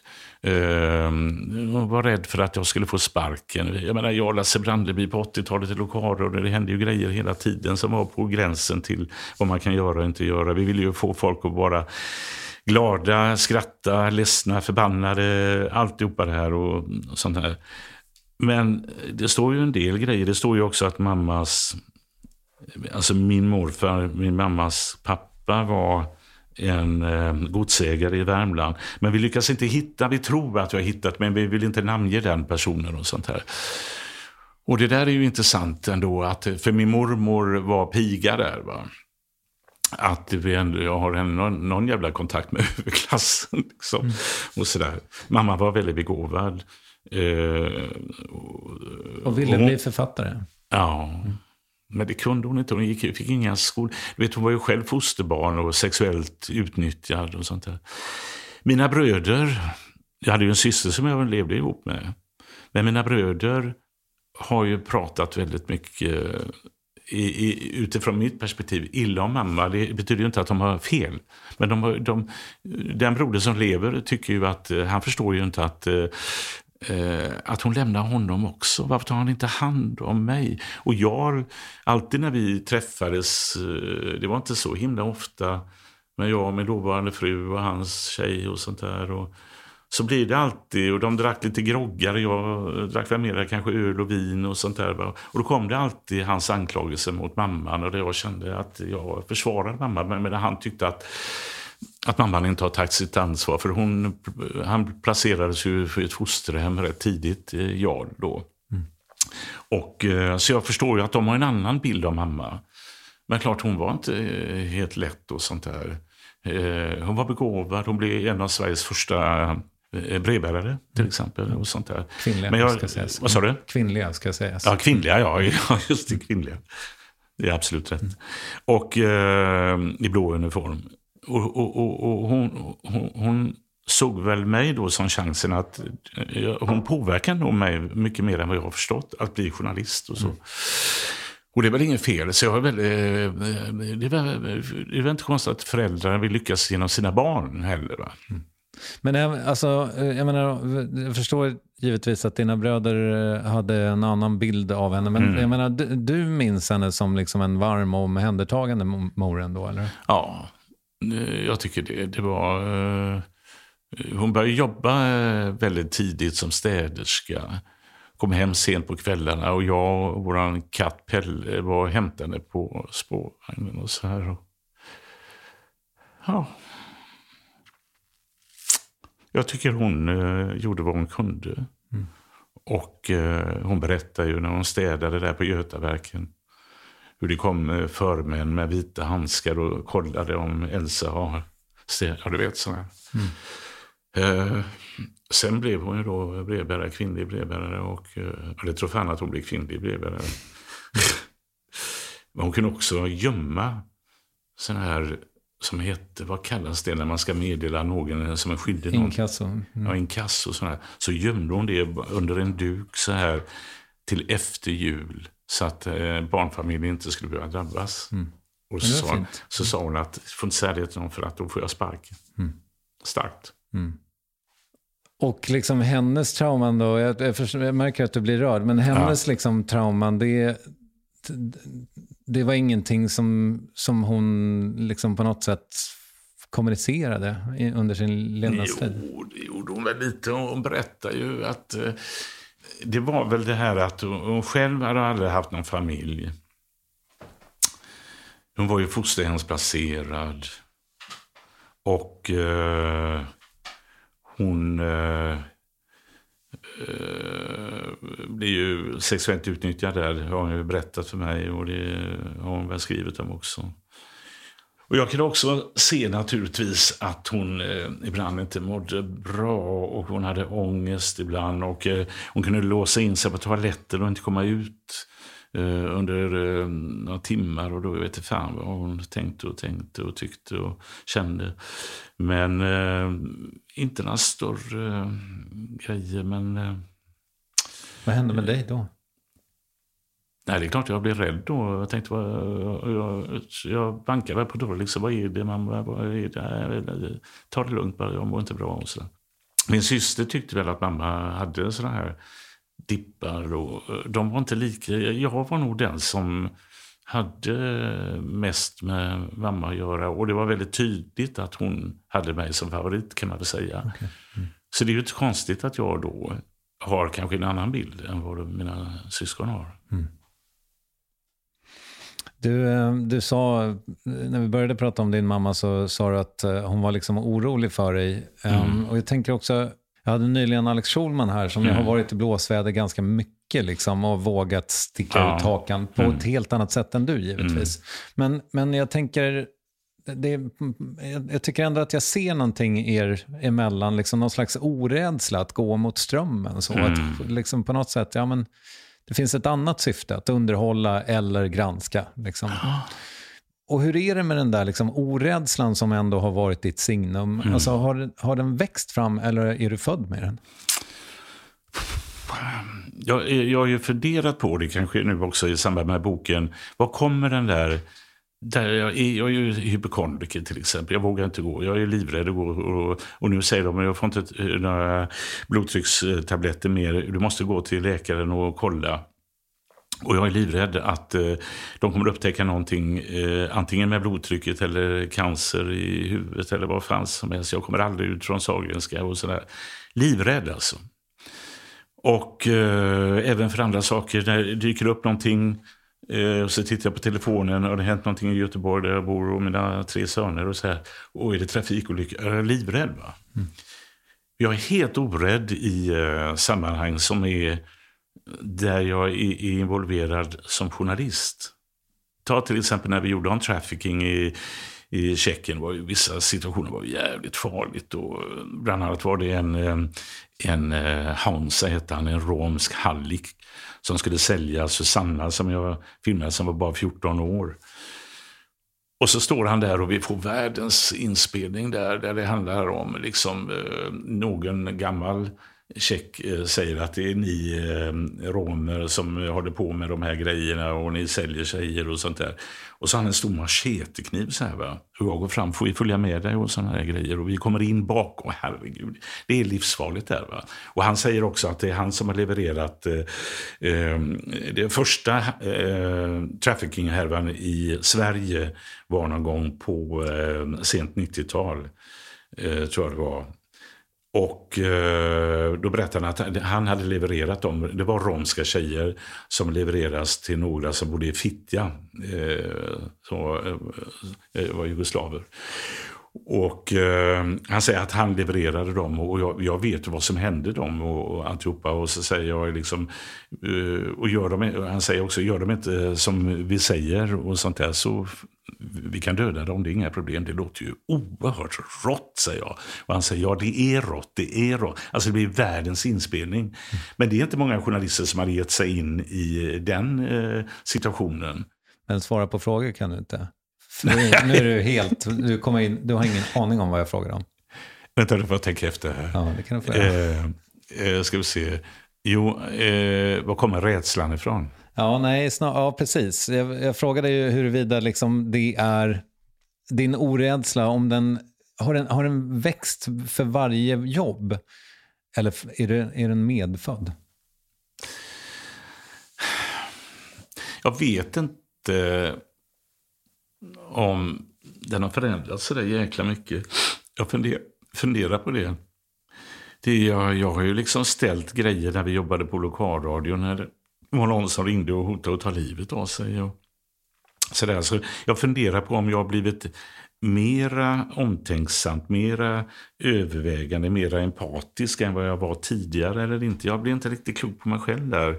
Uh, hon var rädd för att jag skulle få sparken. Jag menar, jag och Lasse Brandeby på 80-talet i lokalradio, det hände ju grejer hela tiden som var på gränsen till vad man kan göra och inte göra. Vi ville ju få folk att bara glada, skratta, ledsna, förbannade, alltihopa det här och, och sånt här. Men det står ju en del grejer. Det står ju också att mammas, alltså min morfar, min mammas pappa var en eh, godsägare i Värmland. Men vi lyckas inte hitta, vi tror att vi har hittat, men vi vill inte namnge den personen och sånt här. Och det där är ju intressant ändå, att, för min mormor var piga där. Va? Att vi ändå, jag har en, någon, någon jävla kontakt med överklassen. Liksom. Mm. Och sådär. Mamma var väldigt begåvad. Eh, och, och ville hon, bli författare? Ja. Mm. Men det kunde hon inte. Hon gick, fick inga skol... Du vet, hon var ju själv fosterbarn och sexuellt utnyttjad och sånt där. Mina bröder, jag hade ju en syster som jag levde ihop med. Men mina bröder har ju pratat väldigt mycket i, i, utifrån mitt perspektiv illa om mamma. Det betyder ju inte att de har fel. Men de, de, den broder som lever tycker ju att, eh, han förstår ju inte att eh, eh, att hon lämnar honom också. Varför tar han inte hand om mig? Och jag, alltid när vi träffades, eh, det var inte så himla ofta, men jag och min dåvarande fru och hans tjej och sånt där. Och, så blir det alltid, och de drack lite groggar, jag drack väl mer kanske öl och vin och sånt där. Och då kom det alltid hans anklagelser mot mamman och jag kände att jag försvarade mamma, men han tyckte att att mamman inte har tagit sitt ansvar. För hon, han placerades ju för ett fosterhem rätt tidigt, eh, jag då. Mm. Och, eh, så jag förstår ju att de har en annan bild av mamma. Men klart, hon var inte eh, helt lätt och sånt där. Hon var begåvad, hon blev en av Sveriges första brevbärare till mm. exempel. och sånt där. Kvinnliga Men jag, ska sägas. Vad sa du? Kvinnliga ska sägas. Ja, kvinnliga, ja. Just det, kvinnliga. Det är absolut rätt. Mm. Och eh, i blå uniform. Och, och, och, och hon, hon, hon, såg väl mig då som chansen att... Eh, hon påverkade nog mig mycket mer än vad jag har förstått, att bli journalist och så. Mm. Och det är väl inget fel. Så jag är väl, eh, det, är väl, det är väl inte konstigt att föräldrar vill lyckas genom sina barn heller. Va? Mm. Men alltså, jag menar, jag förstår givetvis att dina bröder eh, hade en annan bild av henne. Men mm. jag menar, du, du minns henne som liksom en varm och omhändertagande mor ändå, eller? Ja, jag tycker det. Det var... Eh, hon började jobba väldigt tidigt som städerska. Kom hem sent på kvällarna och jag och vår katt Pelle var och hämtade på spårvagnen och så här. Ja, jag tycker hon eh, gjorde vad hon kunde. Mm. Och eh, hon berättade ju när hon städade där på Götaverken. Hur det kom eh, förmän med vita handskar och kollade om Elsa har städat. Du vet sådär. Mm. Eh, sen blev hon ju då brevbärare, kvinnlig brevbärare. Och, eh, jag tror fan att hon blev kvinnlig brevbärare. Men hon kunde också gömma sådana här som heter, vad kallas det när man ska meddela någon som är skyldig någon? Inkasso. Mm. Ja, inkasso. Sådär. Så gömde hon det under en duk så här till efter jul. Så att eh, barnfamiljen inte skulle behöva drabbas. Mm. Och så, sa, så sa hon att, får inte säga det till någon för att då får jag sparken. Mm. Starkt. Mm. Och liksom hennes trauman då, jag, jag, jag, märker att du blir rörd, men hennes ja. liksom trauman, det, det var ingenting som, som hon liksom på något sätt kommunicerade under sin levnadstid? Jo, det gjorde hon väl lite. Hon berättade ju att eh, det var väl det här att hon själv hade aldrig haft någon familj. Hon var ju fosterhemsplacerad. Och eh, hon eh, Eh, blir ju sexuellt utnyttjad där, har hon ju berättat för mig och det har hon väl skrivit om också. Och jag kunde också se naturligtvis att hon eh, ibland inte mådde bra och hon hade ångest ibland. Och eh, hon kunde låsa in sig på toaletten och inte komma ut eh, under eh, några timmar. Och då vet jag fan vad hon tänkte och tänkte och tyckte och kände. Men eh, inte några större eh, grejer. Men, eh, Vad hände med dig då? Nej, det är klart jag blev rädd då. Jag tänkte, vad, jag, jag, bankade på dörren. Liksom, vad är det? Man, vad är det? Ta det lugnt bara, jag mår inte bra. Och så. Min syster tyckte väl att mamma hade sådana här dippar. Och, de var inte lika. Jag var nog den som hade mest med mamma att göra. Och det var väldigt tydligt att hon hade mig som favorit kan man väl säga. Okay. Mm. Så det är ju inte konstigt att jag då har kanske en annan bild än vad mina syskon har. Mm. Du, eh, du sa, när vi började prata om din mamma så sa du att eh, hon var liksom orolig för dig. Mm. och jag tänker också, jag hade nyligen Alex Schulman här som mm. har varit i blåsväder ganska mycket liksom, och vågat sticka ja. ut hakan på mm. ett helt annat sätt än du givetvis. Mm. Men, men jag tänker, det, jag tycker ändå att jag ser någonting er emellan, liksom någon slags orädsla att gå mot strömmen. Så att Mm. liksom på något sätt, ja men det finns ett annat syfte, att underhålla eller granska. Liksom. Och hur är det med den där liksom, orädslan som ändå har varit ditt signum? Mm. Alltså, har, har den växt fram eller är du född med den? Jag, jag har ju funderat på det kanske nu också i samband med boken. Var kommer den där... där jag, är, jag är ju hypokondriker till exempel. Jag vågar inte gå. Jag är livrädd att gå. Och, och nu säger de att jag får inte några blodtryckstabletter mer. Du måste gå till läkaren och kolla. Och jag är livrädd att eh, de kommer upptäcka någonting, eh, antingen med blodtrycket eller cancer i huvudet eller vad fan som helst. Jag kommer aldrig ut från Sahlgrenska och sådär. Livrädd alltså. Och eh, även för andra saker, när det dyker upp någonting eh, så tittar jag på telefonen och det har hänt någonting i Göteborg där jag bor och mina tre söner och så här. Och är det trafikolycka? Jag är livrädd va? Mm. Jag är helt orädd i eh, sammanhang som är där jag är, involverad som journalist. Ta till exempel när vi gjorde om trafficking i, i Tjeckien. Var ju, vissa situationer var jävligt farligt. Och bland annat var det en, eh, en eh, Hansa, hette han, en romsk hallick som skulle sälja Susanna som jag filmade som var bara 14 år. Och så står han där och vi får världens inspelning där, där det handlar om liksom, eh, någon gammal tjeck eh, säger att det är ni eh, romer som håller på med de här grejerna och ni säljer tjejer och sånt där. Och så har han en stor machetekniv så här va. Och jag går fram, får vi följa med dig och såna här grejer. Och vi kommer in bakom, herregud. Det är livsfarligt där va. Och han säger också att det är han som har levererat eh, eh, det första eh, trafficking-härvan i Sverige var någon gång på eh, sent 90-tal. Eh, tror jag det var. Och eh, då berättade han att han hade levererat dem. Det var romska tjejer som levereras till några som bodde i Fittja. Eh, som eh, eh, var jugoslaver. Och eh, han säger att han levererade dem och jag, jag vet vad som hände dem och, och alltihopa. Och så säger jag liksom, eh, och gör de, han säger också, gör de inte som vi säger och sånt där så vi kan döda dem, det är inga problem. Det låter ju oerhört rått, säger jag. Och han säger, ja det är rått, det är rått. Alltså det blir världens inspelning. Men det är inte många journalister som har gett sig in i den eh, situationen. Men svara på frågor kan du inte. Nu, nu är du helt, du, kommer in, du har ingen aning om vad jag frågar om. Vänta, du får tänka efter här. Ja, det kan du få göra. Eh, eh, ska vi se. Jo, eh, var kommer rädslan ifrån? Ja, nej, snar, ja precis. Jag, jag frågade ju huruvida liksom det är din orädsla, om den har, den, har den växt för varje jobb? Eller är, det, är den medfödd? Jag vet inte om den har förändrats så där jäkla mycket. Jag funder, funderar på det. det jag, jag har ju liksom ställt grejer när vi jobbade på lokalradion. När det var någon som ringde och hotade att ta livet av sig. Och så där. Så jag funderar på om jag har blivit mera omtänksamt, mera övervägande, mera empatisk än vad jag var tidigare eller inte. Jag blev inte riktigt klok på mig själv där.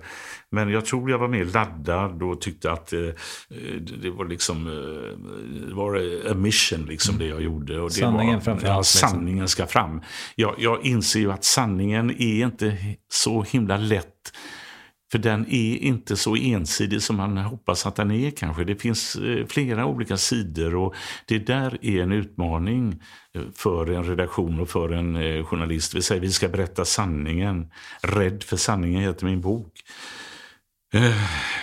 Men jag tror jag var mer laddad och tyckte att eh, det var liksom eh, det var a mission liksom det jag gjorde. Och sanningen var, framför ja, allt, liksom. Sanningen ska fram. Jag, jag inser ju att sanningen är inte så himla lätt för den är inte så ensidig som man hoppas att den är kanske. Det finns eh, flera olika sidor och det där är en utmaning eh, för en redaktion och för en eh, journalist. Vi säger vi ska berätta sanningen. Rädd för sanningen heter min bok.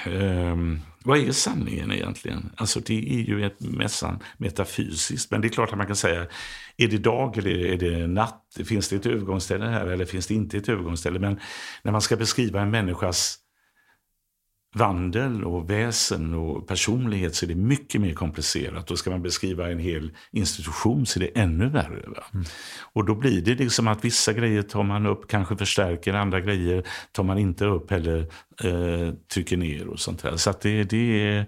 Ehm, vad är sanningen egentligen? Alltså det är ju ett mässan metafysiskt. Men det är klart att man kan säga, är det dag eller är det natt? Finns det ett övergångsställe här eller finns det inte ett övergångsställe? Men när man ska beskriva en människas vandel och väsen och personlighet så är det mycket mer komplicerat. Då ska man beskriva en hel institution så är det ännu värre. Mm. Och då blir det liksom att vissa grejer tar man upp, kanske förstärker, andra grejer tar man inte upp eller eh, trycker ner och sånt där. Så det, det, är,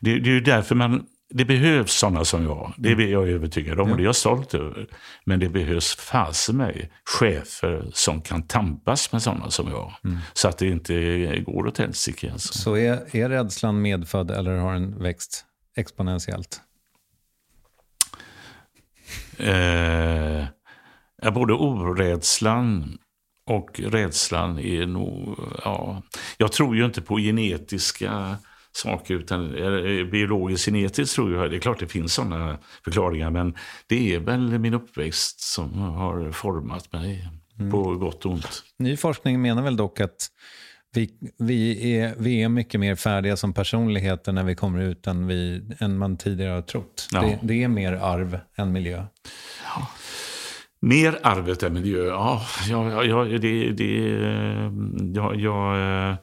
det, det är därför man det behövs sådana som jag. Det är jag övertygad om och det är jag stolt över. Men det behövs fasen mig chefer som kan tampas med sådana som jag. Mm. Så att det inte går åt helsike. Alltså. Så är, är rädslan medfödd eller har den växt exponentiellt? Eh, både orädslan och rädslan är nog... Ja, jag tror ju inte på genetiska saker utan biologiskt genetiskt tror jag. Det är klart det finns sådana förklaringar men det är väl min uppväxt som har format mig mm. på gott och ont. Ny forskning menar väl dock att vi, vi, är, vi är mycket mer färdiga som personligheter när vi kommer ut än, vi, än man tidigare har trott. Ja. Det, det, är mer arv än miljö. Ja. Mer arvet än miljö, ja. ja, ja det, det, ja, ja, Eh,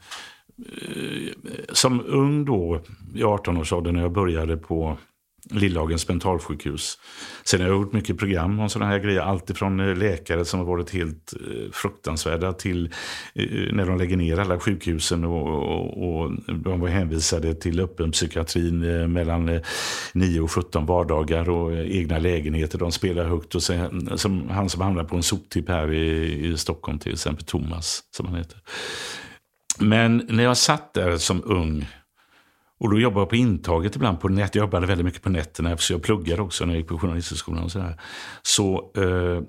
Eh, som ung då, i 18-årsåldern, när jag började på Lillhagens mentalsjukhus. Sen har jag gjort mycket program om sådana här grejer. Alltifrån eh, läkare som har varit helt eh, fruktansvärda till när de lägger ner alla sjukhusen och, och, och de var hänvisade till öppen psykiatrin mellan 9 och 17 vardagar och egna lägenheter. De spelar högt. Och sen, som han som hamnade på en soptipp här i, i Stockholm till exempel, Thomas som han heter. Men när jag satt där som ung och då jobbade jag på intaget ibland på nät. Jag jobbade väldigt mycket på nätterna eftersom jag pluggade också när jag gick på Journalisthögskolan och sådär. Så eh,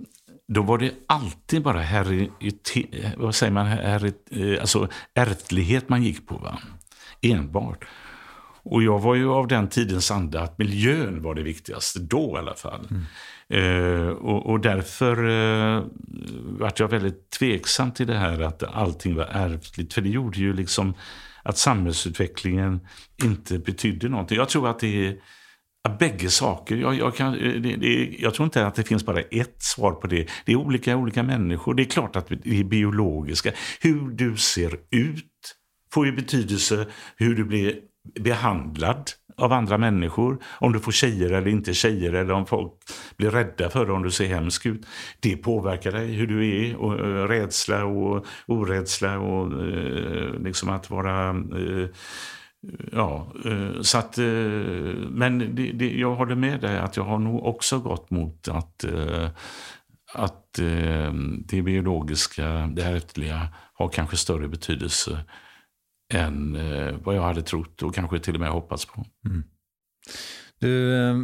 då var det alltid bara herite, eh, vad säger man, herit, eh, alltså ärftlighet man gick på. Va? Enbart. Och jag var ju av den tidens anda att miljön var det viktigaste, då i alla fall. Mm. Eh, och, och, därför eh, vart jag väldigt tveksam till det här att allting var ärftligt. För det gjorde ju liksom att samhällsutvecklingen inte betydde någonting. Jag tror att det är bägge saker. Jag, jag, kan, det, det, jag tror inte att det finns bara ett svar på det. Det är olika olika människor. Det är klart att det är biologiska. Hur du ser ut får ju betydelse hur du blir behandlad av andra människor. Om du får tjejer eller inte tjejer eller om folk blir rädda för dig om du ser hemsk ut. Det påverkar dig hur du är och och rädsla och orädsla och eh, liksom att vara eh, Ja, eh, så att, eh, men det, det, jag håller med dig att jag har nog också gått mot att, att det biologiska, det ärftliga har kanske större betydelse än eh, vad jag hade trott och kanske till och med hoppats på. Mm. Du, eh,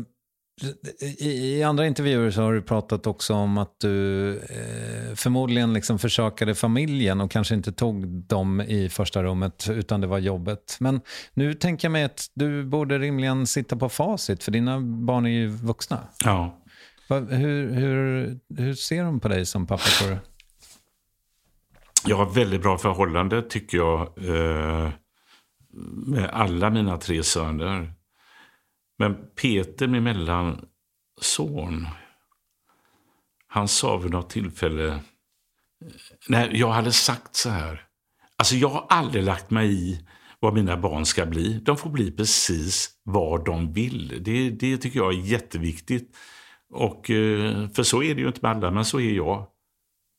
i, andra intervjuer så har du pratat också om att du eh, förmodligen liksom försakade familjen och kanske inte tog dem i första rummet utan det var jobbet. Men nu tänker jag mig att du borde rimligen sitta på facit för dina barn är ju vuxna. Ja. Hur, hur, hur ser de på dig som pappa tror du? Jag har väldigt bra förhållande tycker jag eh, med alla mina tre söner. Men Peter, min mellanson, han sa vid något tillfälle, eh, Nej, när jag hade sagt så här, alltså jag har aldrig lagt mig i vad mina barn ska bli. De får bli precis vad de vill. Det, det tycker jag är jätteviktigt. Och, eh, för så är det ju inte med alla, men så är jag.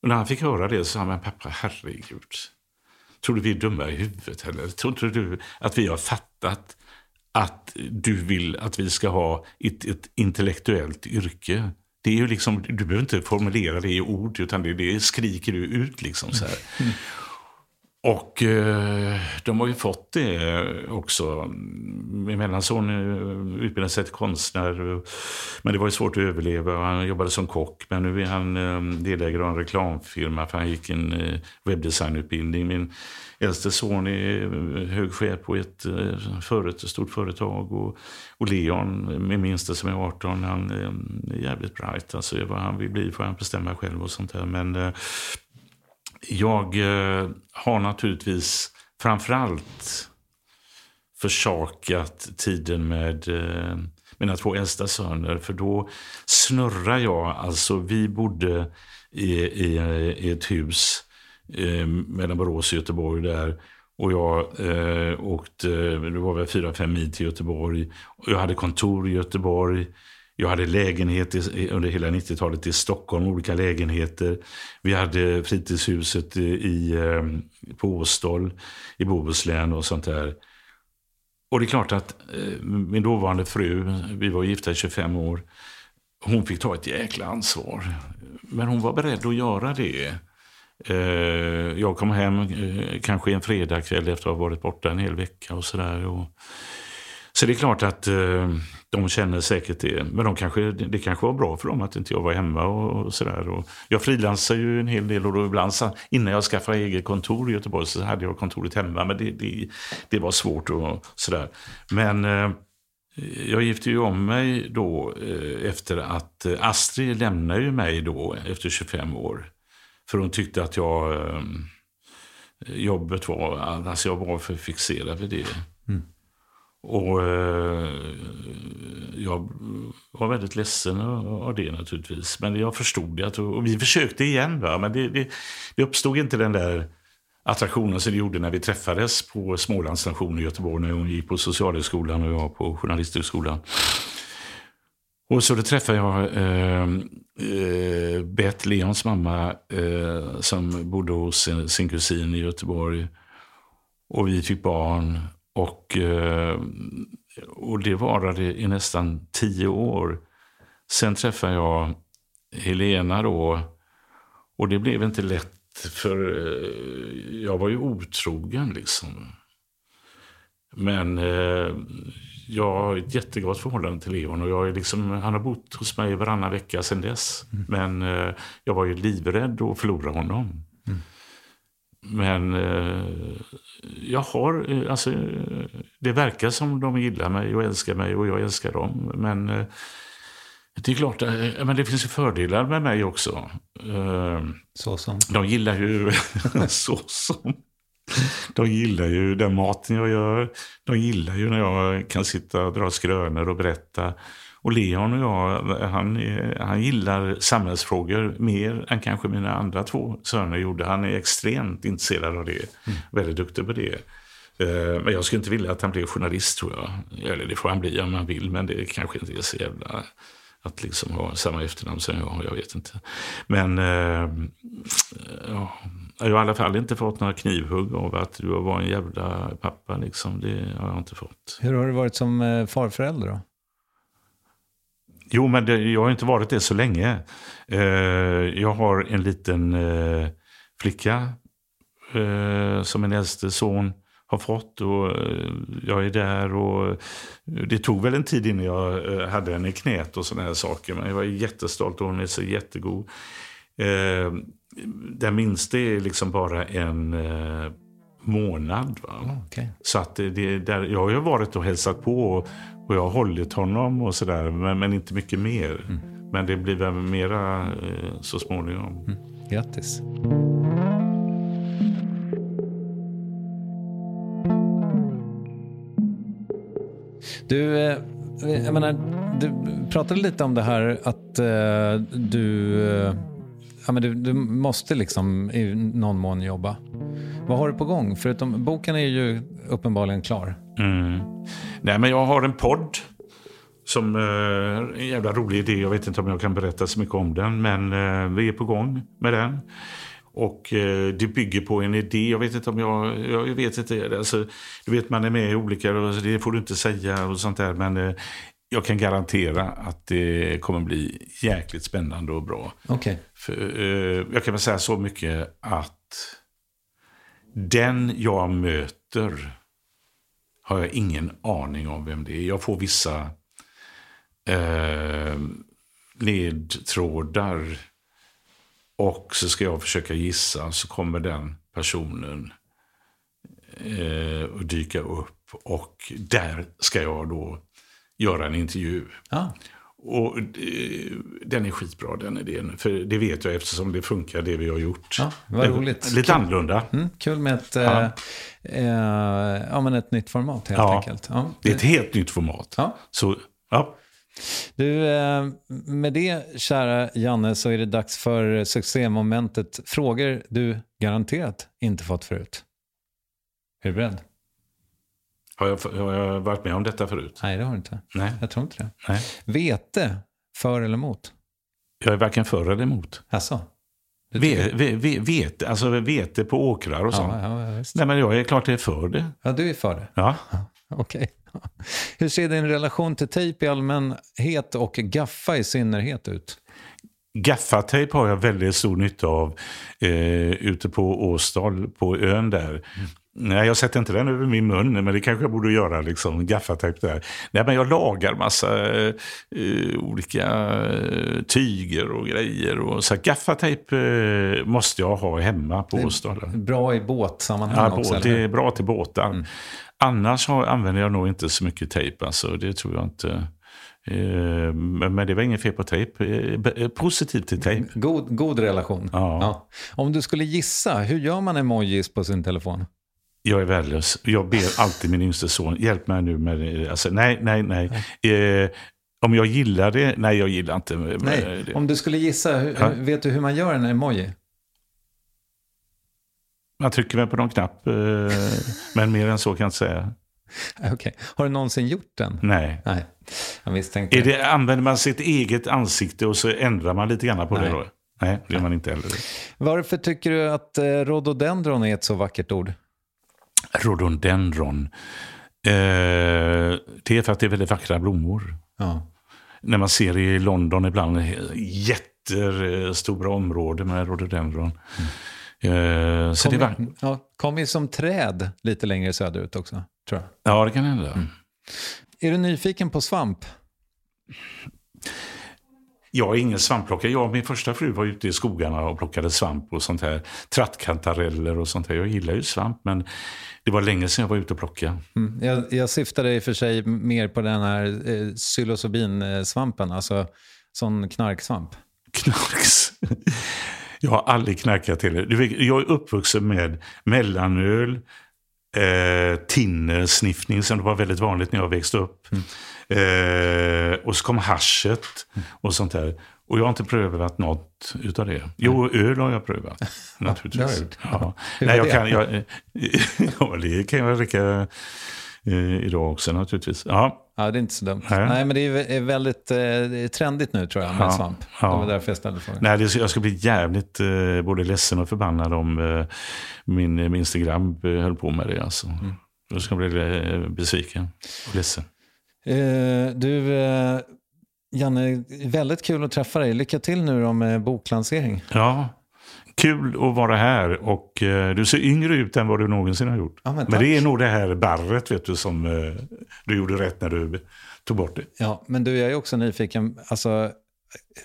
Och när han fick höra det så sa han, men pappa, herregud. Tror du vi är dumma i huvudet eller? Tror inte du att vi har fattat att du vill att vi ska ha ett, ett intellektuellt yrke. Det är ju liksom, du behöver inte formulera det i ord, utan det, det skriker du ut. liksom så här. Mm. Och eh, de har ju fått det också. Min mellanson eh, utbildade sig till konstnär. Men det var ju svårt att överleva. Han jobbade som kock. Men nu är han eh, delägare av en reklamfirma. För han gick en eh, webbdesignutbildning. Min äldste son är eh, hög chef på ett, eh, föret, ett stort företag. Och, och Leon, min minsta som är 18, han är jävligt bright. Alltså, vad han vill bli får han bestämma själv och sånt där. Men jag eh, har naturligtvis framförallt försakat tiden med eh, mina två äldsta söner. För då snurrar jag. Alltså vi bodde i, i, i ett hus eh, mellan Borås och Göteborg där. Och jag eh, åkte, det var väl fyra, fem mil till Göteborg. Och jag hade kontor i Göteborg. Jag hade lägenhet under hela 90-talet i Stockholm, olika lägenheter. Vi hade fritidshuset i, ehm, på Åstol i Bohuslän och sånt där. Och det är klart att eh, min dåvarande fru, vi var gifta i 25 år, hon fick ta ett jäkla ansvar. Men hon var beredd att göra det. Eh, jag kom hem eh, kanske en fredagkväll efter att ha varit borta en hel vecka och sådär. Så det är klart att de känner säkert det. Men de kanske, det kanske var bra för dem att inte jag var hemma och, och sådär. Jag frilansar ju en hel del och då ibland innan jag skaffade eget kontor i Göteborg så hade jag kontoret hemma. Men det, det, det var svårt och sådär. Men eh, jag gifte ju om mig då eh, efter att eh, Astrid lämnade ju mig då efter 25 år. För hon tyckte att jag eh, jobbet var, alltså jag var för fixerad vid det. Mm. Och eh, jag var väldigt ledsen av det naturligtvis. Men jag förstod det. Och vi försökte igen. Va? Men det, det, det uppstod inte den där attraktionen som det gjorde när vi träffades på Smålands station i Göteborg. När hon gick på Socialhögskolan och jag på Journalisthögskolan. Och så då träffade jag eh, eh, Beth, Leons mamma, eh, som bodde hos sin, sin kusin i Göteborg. Och vi fick barn. Och, eh, och det varade i nästan tio år. Sen träffade jag Helena då. Och det blev inte lätt för eh, jag var ju otrogen liksom. Men eh, jag har ett jättegott förhållande till Leon. Och jag är liksom, han har bott hos mig varannan vecka sedan dess. Mm. Men jag var ju livrädd att förlora honom. Mm. Men eh, jag har, eh, alltså, det verkar som de gillar mig och älskar mig och jag älskar dem. Men eh, det är klart, eh, men det finns ju fördelar med mig också. Eh, så som? De gillar ju, så som. De gillar ju den maten jag gör. De gillar ju när jag kan sitta och dra skrönor och berätta. Och Leon och jag, han, han gillar samhällsfrågor mer än kanske mina andra två söner gjorde. Han är extremt intresserad av det. Mm. Väldigt duktig på det. Eh, men jag skulle inte vilja att han blev journalist tror jag. Eller det får han bli om han vill, men det kanske inte är så jävla att liksom ha samma efternamn som jag jag vet inte. Men eh, ja, jag har i alla fall inte fått några knivhugg av att du var en jävla pappa. Liksom. Det har jag inte fått. Hur har du varit som eh, farförälder då? Jo, men det, jag har inte varit det så länge. Eh, jag har en liten eh, flicka eh, som min äldste son har fått. Och eh, jag är där och eh, det tog väl en tid innan jag eh, hade henne i knät och sådana här saker. Men jag var jättestolt och hon är så jättegod. Eh, den minsta är liksom bara en eh, månad. Va? Okay. Så att det, där, jag har ju varit och hälsat på och, och jag har hållit honom och sådär. Men, men, inte mycket mer. Mm. Men det blir väl mera eh, så småningom. Mm. Grattis. Du, eh, jag menar, du pratade lite om det här att eh, du, eh, ja, men du, du måste liksom i någon mån jobba. Vad har du på gång? Förutom boken är ju uppenbarligen klar. Mm. Nej, men jag har en podd som eh, en jävla rolig idé. Jag vet inte om jag kan berätta så mycket om den, men eh, vi är på gång med den. Och eh, det bygger på en idé. Jag vet inte om jag... Jag vet inte. Alltså, du vet, man är med i olika... Det får du inte säga och sånt där. Men jag kan garantera att det kommer bli jäkligt spännande och bra. För, eh, jag kan väl säga så mycket att den jag möter har jag ingen aning om vem det är. Jag får vissa eh, ledtrådar och så ska jag försöka gissa. Så kommer den personen eh, att dyka upp och där ska jag då göra en intervju. Ja. Och eh, den är skitbra den idén. För det vet jag eftersom det funkar det vi har gjort. Ja, vad roligt. Lite annorlunda. Mm, kul med ett, Ja. eh, eh, ja, men ett nytt format helt Ja. enkelt. Ja. Det är ett helt nytt format. Ja. Så, ja. Du, eh, med det kära Janne så är det dags för succémomentet. Frågor du garanterat inte fått förut. Är du beredd? Har, jag, har jag varit med om detta förut? Nej, det har du inte. Nej. Jag tror inte det. Nej. Vete, för eller emot? Jag är varken för eller emot. Alltså, du Ve, tycker- ve, ve, vete, alltså vete på åkrar och sånt. ja. Nej, men jag är klart jag är för det. ja, du är för det. Ja. Okej. Hur ser din relation till tejp i allmänhet och gaffa i synnerhet ut? Gaffatejp har jag väldigt stor nytta av eh, ute på Åsdal, på ön där. Nej, jag sätter inte den över min mun, men det kanske jag borde göra. Liksom, gaffatejp där. Nej, men jag lagar massa eh, olika eh, tyger och grejer. Och, så gaffatejp eh, måste jag ha hemma på Åsdal. Bra i båtsammanhang Ja, också? båt, eller? det är bra till båtar. Annars har, använder jag nog inte så mycket tejp. Alltså, det tror jag inte. Men det var inget fel på tejp. Positivt till tejp. God, god relation. Ja. Om du skulle gissa, hur gör man emojis på sin telefon? Jag är värdelös. Jag ber alltid min yngste son, hjälp mig nu med det. Alltså, nej, nej, nej. Eh, om jag gillar det? Nej, jag gillar inte med Nej, det. om du skulle gissa, hur, Ja. vet du hur man gör en emoji? Man trycker väl på någon knapp, eh, men mer än så kan jag inte säga. Okej. Har du någonsin gjort den? Nej. Nej, jag misstänkte Är det, använder man sitt eget ansikte och så ändrar man lite grann på Nej. det då? Nej, det gör man inte heller. Varför tycker du att eh, rhododendron är ett så vackert ord? Rhododendron. Eh, det är för att det är väldigt vackra blommor. Ja. När man ser i London ibland eh, jättestora områden med rhododendron. Eh, så det Kom, vackert. ja, kom ju som träd lite längre söderut också, tror jag. Ja, det kan hända. Är du nyfiken på svamp? Jag är ingen svampplockare. Jag och min första fru var ute i skogarna och plockade svamp och sånt här. Trattkantareller och sånt här. Jag gillar ju svamp, men det var länge sedan jag var ute och plockade. Mm. Jag, jag syftade i och för sig mer på den här eh, psilocybinsvampen, alltså sån knarksvamp. Knarks. Jag har aldrig knarkat till det. Du vet, Jag är uppvuxen med mellanöl, eh, tinnersniffning som det var väldigt vanligt när jag växte upp. Eh, och så kom haschet och sånt där. Och jag har inte prövat något utav det. Jo, öl har jag prövat. Naturligtvis. Ja. Hur Nej, jag kan, jag, ja, det kan jag dricka eh, idag också naturligtvis. Ja, Ja, det är inte så dumt. Nej. Nej, men det är vä- är väldigt eh, trendigt nu tror jag med Ja, svamp. ja. Det var därför jag ställde frågan. Nej, det, jag ska bli jävligt eh, både ledsen och förbannad om eh, min, min Instagram eh, höll på med det. Alltså. Mm. Jag ska bli eh, besviken och ledsen. Eh, du, eh, Janne, väldigt kul att träffa dig. Lycka till nu då med boklansering. Ja, kul att vara här och eh, du ser yngre ut än vad du någonsin har gjort. Ja, men men, det är nog det här barret vet du som du gjorde rätt när du tog bort det. Ja, men du, jag är också nyfiken. Alltså,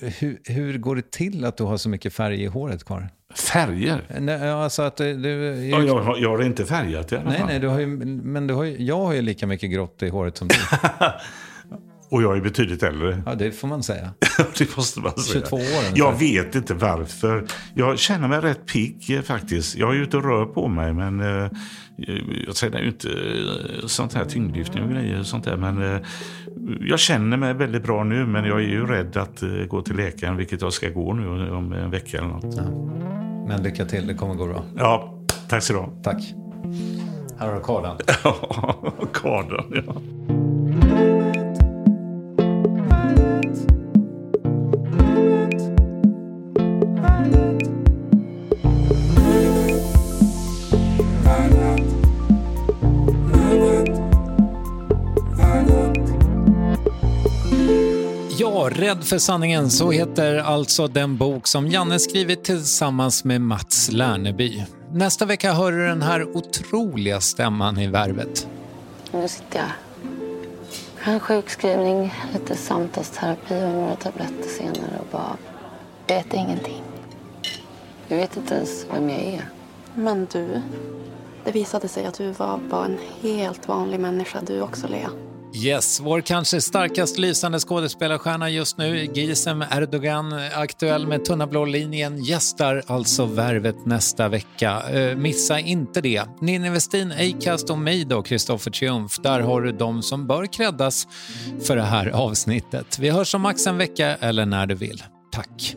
hur, hur går det till att du har så mycket färg i håret kvar? Färger? Nej, ja, alltså att du... du Ja, jag, har- jag har inte färgat i alla Nej, fall. nej, du har ju, men du har ju, jag har ju lika mycket grått i håret som du. Och jag är betydligt äldre. Ja, det får man säga. det måste man säga. 22 år ungefär. Jag vet inte varför. Jag känner mig rätt pigg eh, faktiskt. Jag är ute och rör på mig men eh, jag tränar ju inte eh, sånt här tyngdlyftning och grejer och sånt där. Men eh, jag känner mig väldigt bra nu men jag är ju rädd att eh, gå till läkaren vilket jag ska gå nu om en vecka eller något. Men lycka till, det kommer gå bra. Ja, tack så du ha. Tack. Här har du kardan. Ja, kardan ja. För sanningen, så heter alltså den bok som Janne skrivit tillsammans med Mats Lärneby. Nästa vecka hör du den här otroliga stämman i Värvet. Nu sitter jag här. En sjukskrivning, lite samtalsterapi och några tabletter senare och bara vet ingenting. Jag vet inte ens vem jag är. Men du, det visade sig att du var bara en helt vanlig människa du också, Lea. Yes, vår kanske starkast lysande skådespelarstjärna just nu, Gizem Erdogan, aktuell med Tunna blå linjen, gästar alltså Värvet nästa vecka. Eh, missa inte det. Ninni Westin, Acast och mig då, Kristoffer Triumf. Där har du de som bör kreddas för det här avsnittet. Vi hörs om max en vecka eller när du vill. Tack!